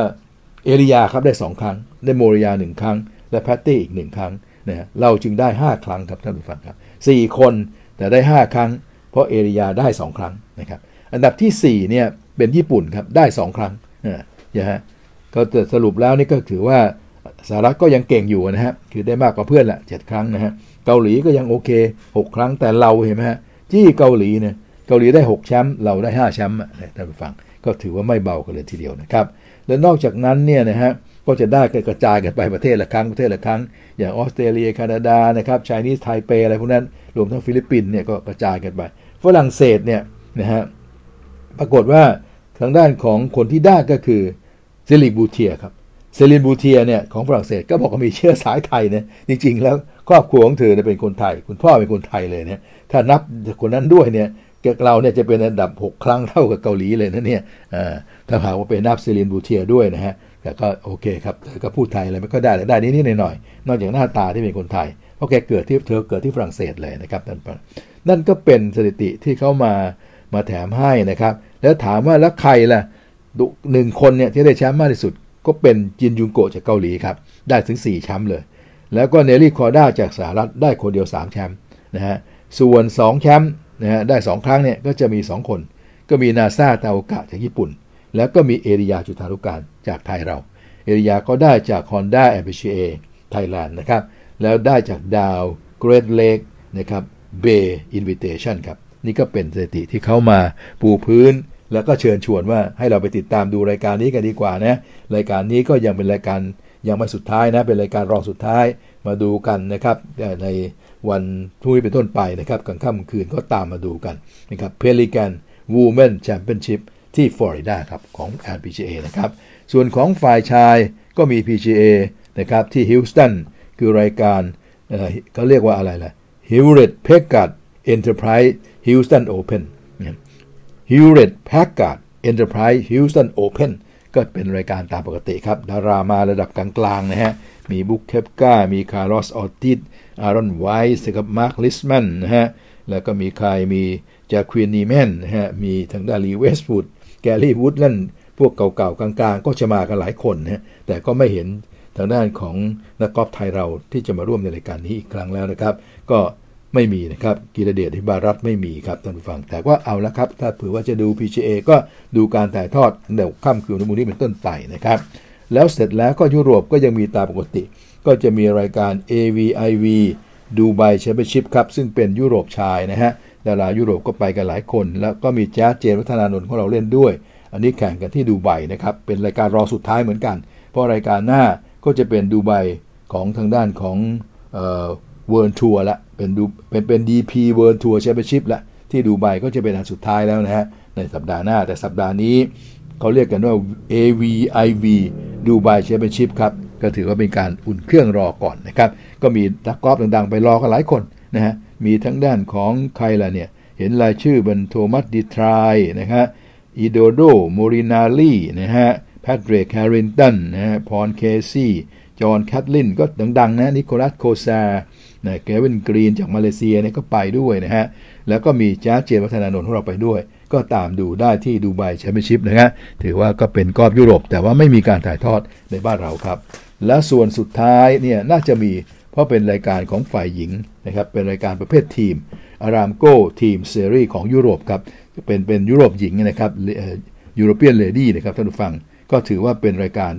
เอริยาครับได้ 2 ครั้ง ได้โมริยา 1 ครั้ง และแพตตี้อีก 1 ครั้งนะฮะเราจึงได้ 5 ครั้งครับท่านผู้ฟังครับ 4 คนแต่ได้ 5 ครั้ง เพราะเอริยาได้ 2 ครั้งนะครับอันดับที่4เนี่ยเป็นญี่ปุ่นครับได้ 2 ครั้งนะฮะก็สรุปแล้วนี่ก็ถือว่าสหรัฐก็ยังเก่งอยู่นะฮะคือได้มากกว่าเพื่อนละเจ็ดครั้งนะฮะ เกาหลีก็ยังโอเค 6 ครั้งแต่เราเห็นไหมฮะจี้เกาหลีเนี่ยเกาหลีได้ 6 แชมป์เราได้ 5 แชมป์ท่านผู้ฟังก็ถือว่าไม่เบากันเลยทีเดียวนะครับ และนอกจากนั้นเนี่ยนะฮะก็จะได้กระจายกันไปประเทศละครั้งประเทศละครั้ง อย่างออสเตรเลียแคนาดานะครับไชนีสไทเปอะไรพวกนั้นรวมทั้งฟิลิปปินส์เนี่ยก็กระจายกันไปฝรั่งเศสเนี่ยนะฮะปรากฏว่าทางด้านของคนที่ได้ก็คือ Céline Boutier ครับ Céline Boutier เนี่ยของฝรั่งเศสก็บอกว่ามีเชื้อสายไทยเนี่ยจริงๆแล้ว ครอบครัวของเธอเนี่ยเป็นคนไทย คุณพ่อเป็นคนไทยเลยเนี่ยถ้านับคนนั้นด้วยเนี่ยเราเนี่ยจะเป็นอันดับ 6 ครั้งเท่ากับเกาหลีเลยนะเนี่ยถ้าหากว่าเป็นนับ Céline Boutier ด้วยนะฮะแต่ก็โอเคครับเธอก็พูดไทยอะไรไม่ก็ได้ได้นิดๆหน่อยๆนอกจากหน้าตาที่เป็นคนไทย เพราะแกเกิดที่เธอเกิดที่ฝรั่งเศสเลยนะครับนั่นนั่นก็เป็นสถิติที่เขามามาแถมให้นะครับ แล้วถามว่าแล้วใครล่ะหนึ่งคนเนี่ยที่ได้แชมป์มากที่สุด ก็เป็นจินยุงโกะจากเกาหลีครับได้ถึง4แชมป์เลย แล้วก็เนลลี่คอร์ด้าจากสหรัฐได้คนเดียว 3 แชมป์นะฮะส่วน 2 แชมป์นะฮะได้ 2 ครั้งเนี่ยก็จะมี 2 คน ก็มีนาซาตาโอกะจากญี่ปุ่น แล้วก็มีเอริยาจุธารุการจากไทยเรา เอริยาก็ได้จาก Honda LPGA Thailand นะครับ แล้วได้จาก Dow Great Lakes นะครับ Bay Invitation ครับ นี่ก็เป็นสถิติที่เขามาปูพื้นแล้วก็เชิญชวนว่าให้เราไปติดตามดูรายการนี้กันดีกว่านะ รายการนี้ก็ยังเป็นรายการ ยังไม่สุดท้ายนะเป็นรายการรองสุดท้ายมาดูกันนะครับในวันพรุ่งนี้เป็นต้นไปนะครับกลางค่ำคืนก็ตามมาดูกันนะครับ Pelican Women's Championshipที่ฟลอริดาครับของ LPGA นะครับส่วนของฝ่ายชายก็มี PGA นะครับที่ Houston คือรายการเขาเรียกว่าอะไรล่ะฮิวเรตเพกกัด Enterprise Houston Open Hewlett Packard Enterprise Houston Open ก็เป็นรายการตามปกติครับ ดารามาระดับกลางๆนะฮะ มี Brooks Koepka มี Carlos Ortiz Aaron Wise กับ Marc Leishman นะฮะ แล้วก็มีใครมีจาควินนีแมนนะฮะ มีทางด้านลีเวสต์วูดแกลลี่วูดนั่นพวกเก่าๆ กลางๆ ก็จะมากันหลายคนนะฮะ แต่ก็ไม่เห็นทางด้านของนักกอล์ฟไทยเราที่จะมาร่วมในรายการนี้อีกครั้งแล้วนะครับ ก็ ไม่มีนะครับกีรเดชที่บารัตไม่มีครับท่านผู้ฟัง แต่ว่าเอาละครับ ถ้าเผื่อว่าจะดู PGA ก็ดูการถ่ายทอดเดี๋ยวค่ำคืนวันนี้เป็นต้นไปนะครับ แล้วเสร็จแล้วก็ยุโรปก็ยังมีตามปกติ ก็จะมีรายการ AVIV Dubai Championship ครับ ซึ่งเป็นยุโรปชายนะฮะดารายุโรปก็ไปกันหลายคน แล้วก็มีแจ๊สเจนวัฒนานนท์ของเราเล่นด้วย อันนี้แข่งกันที่ดูไบนะครับเป็นรายการรองสุดท้ายเหมือนกัน เพราะรายการหน้าก็จะเป็นดูไบของทางด้านของ World Tour ละ เป็นดูเป็นเป็น DP เวิร์ลทัวร์แชมเปี้ยนชิพละที่ดูไบก็จะเป็นอันสุดท้ายแล้วนะฮะ ในสัปดาห์หน้า แต่สัปดาห์นี้เขาเรียกกันว่า AVIV Dubai Championship ครับ ก็ถือว่าเป็นการอุ่นเครื่องรอก่อนนะครับ ก็มีนักกอล์ฟดังๆ ไปรอกันหลายคนนะฮะ มีทั้งด้านของใครล่ะเนี่ย เห็นรายชื่อเป็น Thomas Detry นะฮะ Edoardo Molinari นะฮะ Padraig Harrington นะฮะ Paul Casey John Catlin ก็ดังๆนะ Nicolas Colsaerts นะ Gavin Green จากมาเลเซียเนี่ยก็ไปด้วยนะฮะ แล้วก็มีแจ๊สเจนวัฒนานนท์ของเราไปด้วย ก็ตามดูได้ที่ Dubai Championship นะฮะ ถือว่าก็เป็นกอล์ฟยุโรป แต่ว่าไม่มีการถ่ายทอดในบ้านเราครับ และส่วนสุดท้ายเนี่ยน่าจะมีเพราะเป็นรายการของฝ่ายหญิงนะครับ เป็นรายการประเภททีม Aramco Team Series ของยุโรปครับ เป็นเป็นยุโรปหญิงนะครับ European Lady นะครับท่านผู้ฟัง ก็ถือว่าเป็นรายการ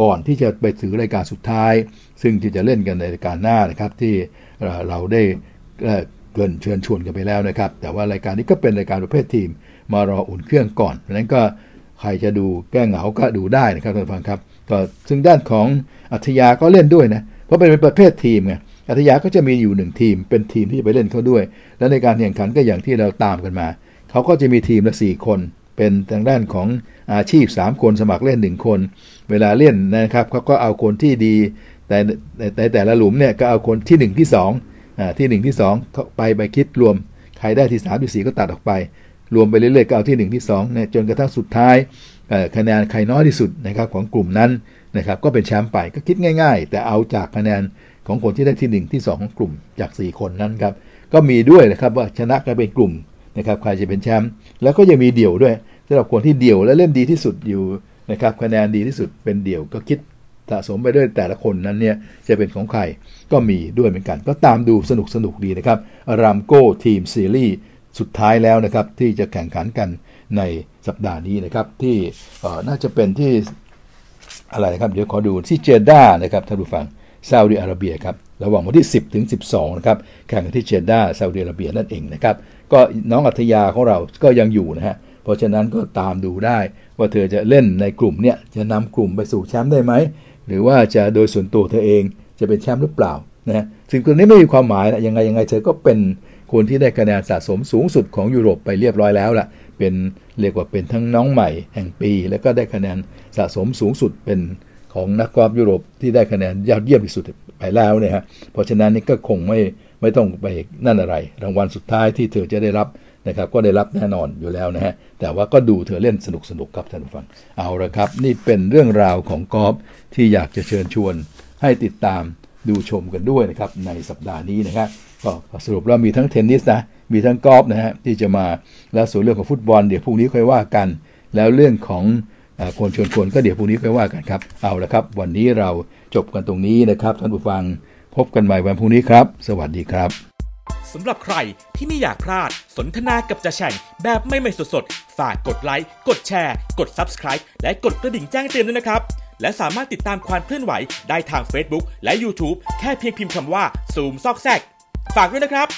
ก่อนที่จะไปถึงรายการสุดท้าย ซึ่งที่จะเล่นกันในรายการหน้านะครับที่ เราได้เกินเชิญชวนกันไปแล้วนะครับ แต่ว่ารายการนี้ก็เป็นรายการประเภททีม มารออุ่นเครื่องก่อนเพราะนั้นก็ใครจะดูแก้เหงาก็ดูได้นะครับท่านผู้ฟังครับก็ซึ่งด้านของอัธยาก็เล่นด้วยนะเพราะเป็นประเภททีมไงอัธยาก็จะมีอยู่หนึ่งทีม เป็นทีมที่จะไปเล่นเขาด้วย และในการแข่งขันก็อย่างที่เราตามกันมา เขาก็จะมีทีมละสี่คน เป็นทางด้านของอาชีพ 3 คนสมัครเล่น 1 คน เวลาเล่นนะครับเขาก็เอาคนที่ดี แต่ในแต่ละหลุมเนี่ยก็เอาคนที่ 1 ที่2อ่าที่ 1 ที่2เขาไปไปคิดรวม ใครได้ที่3ที่4ก็ตัดออกไป รวมไปเรื่อยๆก็เอาที่ 1 ที่2เนี่ยจนกระทั่งสุดท้ายคะแนนใครน้อยที่สุดนะครับของกลุ่มนั้นนะครับก็เป็นแชมป์ไปก็คิดง่าย ๆ แต่เอาจากคะแนนของคนที่ได้ที่ 1 ที่ 2 ของกลุ่มจาก 4 คนนั้นครับก็มีด้วยนะครับว่าชนะกันเป็นกลุ่มนะครับใครจะเป็นแชมป์แล้วก็ยังมีเดี่ยวด้วยสำหรับคนที่เดี่ยวและเล่นดีที่สุดอยู่นะครับคะแนนดีที่สุดเป็นเดี่ยวก็คิด สะสมไปด้วยแต่ละคนนั้นเนี่ยจะเป็นของใครก็มีด้วยเหมือนกัน ก็ตามดูสนุกสนุกดีนะครับรามโก้ทีมซีรีส์สุดท้ายแล้วนะครับ ที่จะแข่งขันกันในสัปดาห์นี้นะครับ ที่น่าจะเป็นที่อะไรนะครับ เดี๋ยวขอดูที่เจด้านะครับท่านผู้ฟังซาอุดิอาระเบียครับระหว่างวันที่ 10 ถึง 12 นะครับ แข่งกันที่เจด้าซาอุดิอาระเบียนั่นเองนะครับ ก็น้องอัธยาของเราก็ยังอยู่นะฮะเพราะฉะนั้นก็ตามดูได้ว่าเธอจะเล่นในกลุ่มเนี่ยจะนำกลุ่มไปสู่แชมป์ได้ไหม หรือว่าจะโดยส่วนตัวเธอเองจะเป็นแชมป์หรือเปล่านะฮะสิ่งตรงนี้ไม่มีความหมายนะยังไงยังไงเธอก็เป็นคนที่ได้คะแนนสะสมสูงสุดของยุโรปไปเรียบร้อยแล้วล่ะเป็นเรียกว่าเป็นทั้งน้องใหม่แห่งปี แล้วก็ได้คะแนนสะสมสูงสุดเป็นของนักกอล์ฟยุโรปที่ได้คะแนนยอดเยี่ยมที่สุดไปแล้วเนี่ยฮะเพราะฉะนั้นนี่ก็คงไม่ไม่ต้องไปนั่นอะไร รางวัลสุดท้ายที่เธอจะได้รับ นะครับก็ได้รับแน่นอนอยู่แล้วนะฮะแต่ว่าก็ดูเธอเล่นสนุกสนุกครับท่านผู้ฟัง เอาละครับ นี่เป็นเรื่องราวของกอล์ฟที่อยากจะเชิญชวน ให้ติดตามดูชมกันด้วยนะครับในสัปดาห์นี้นะครับก็สรุปแล้วมีทั้งเทนนิสนะมีทั้งกอล์ฟนะฮะที่จะมาแล้วส่วนเรื่องของฟุตบอลเดี๋ยวพรุ่งนี้ค่อยว่ากัน แล้วเรื่องของคนชวนคนก็เดี๋ยวพรุ่งนี้ค่อยว่ากันครับเอาละครับ วันนี้เราจบกันตรงนี้นะครับท่านผู้ฟังพบกันใหม่วันพรุ่งนี้ครับ สวัสดีครับ สำหรับใครที่ไม่อยากพลาดสนทนากับจะแฉ่งแบบไม่ไม่สดๆ ฝากกดไลค์ กดแชร์ กด Subscribe และกดกระดิ่งแจ้งเตือนด้วยนะครับ และสามารถติดตามความเคลื่อนไหวได้ทาง Facebook และ YouTube แค่เพียงพิมพ์คำว่า ซูมซอกแซก ฝากด้วยนะครับ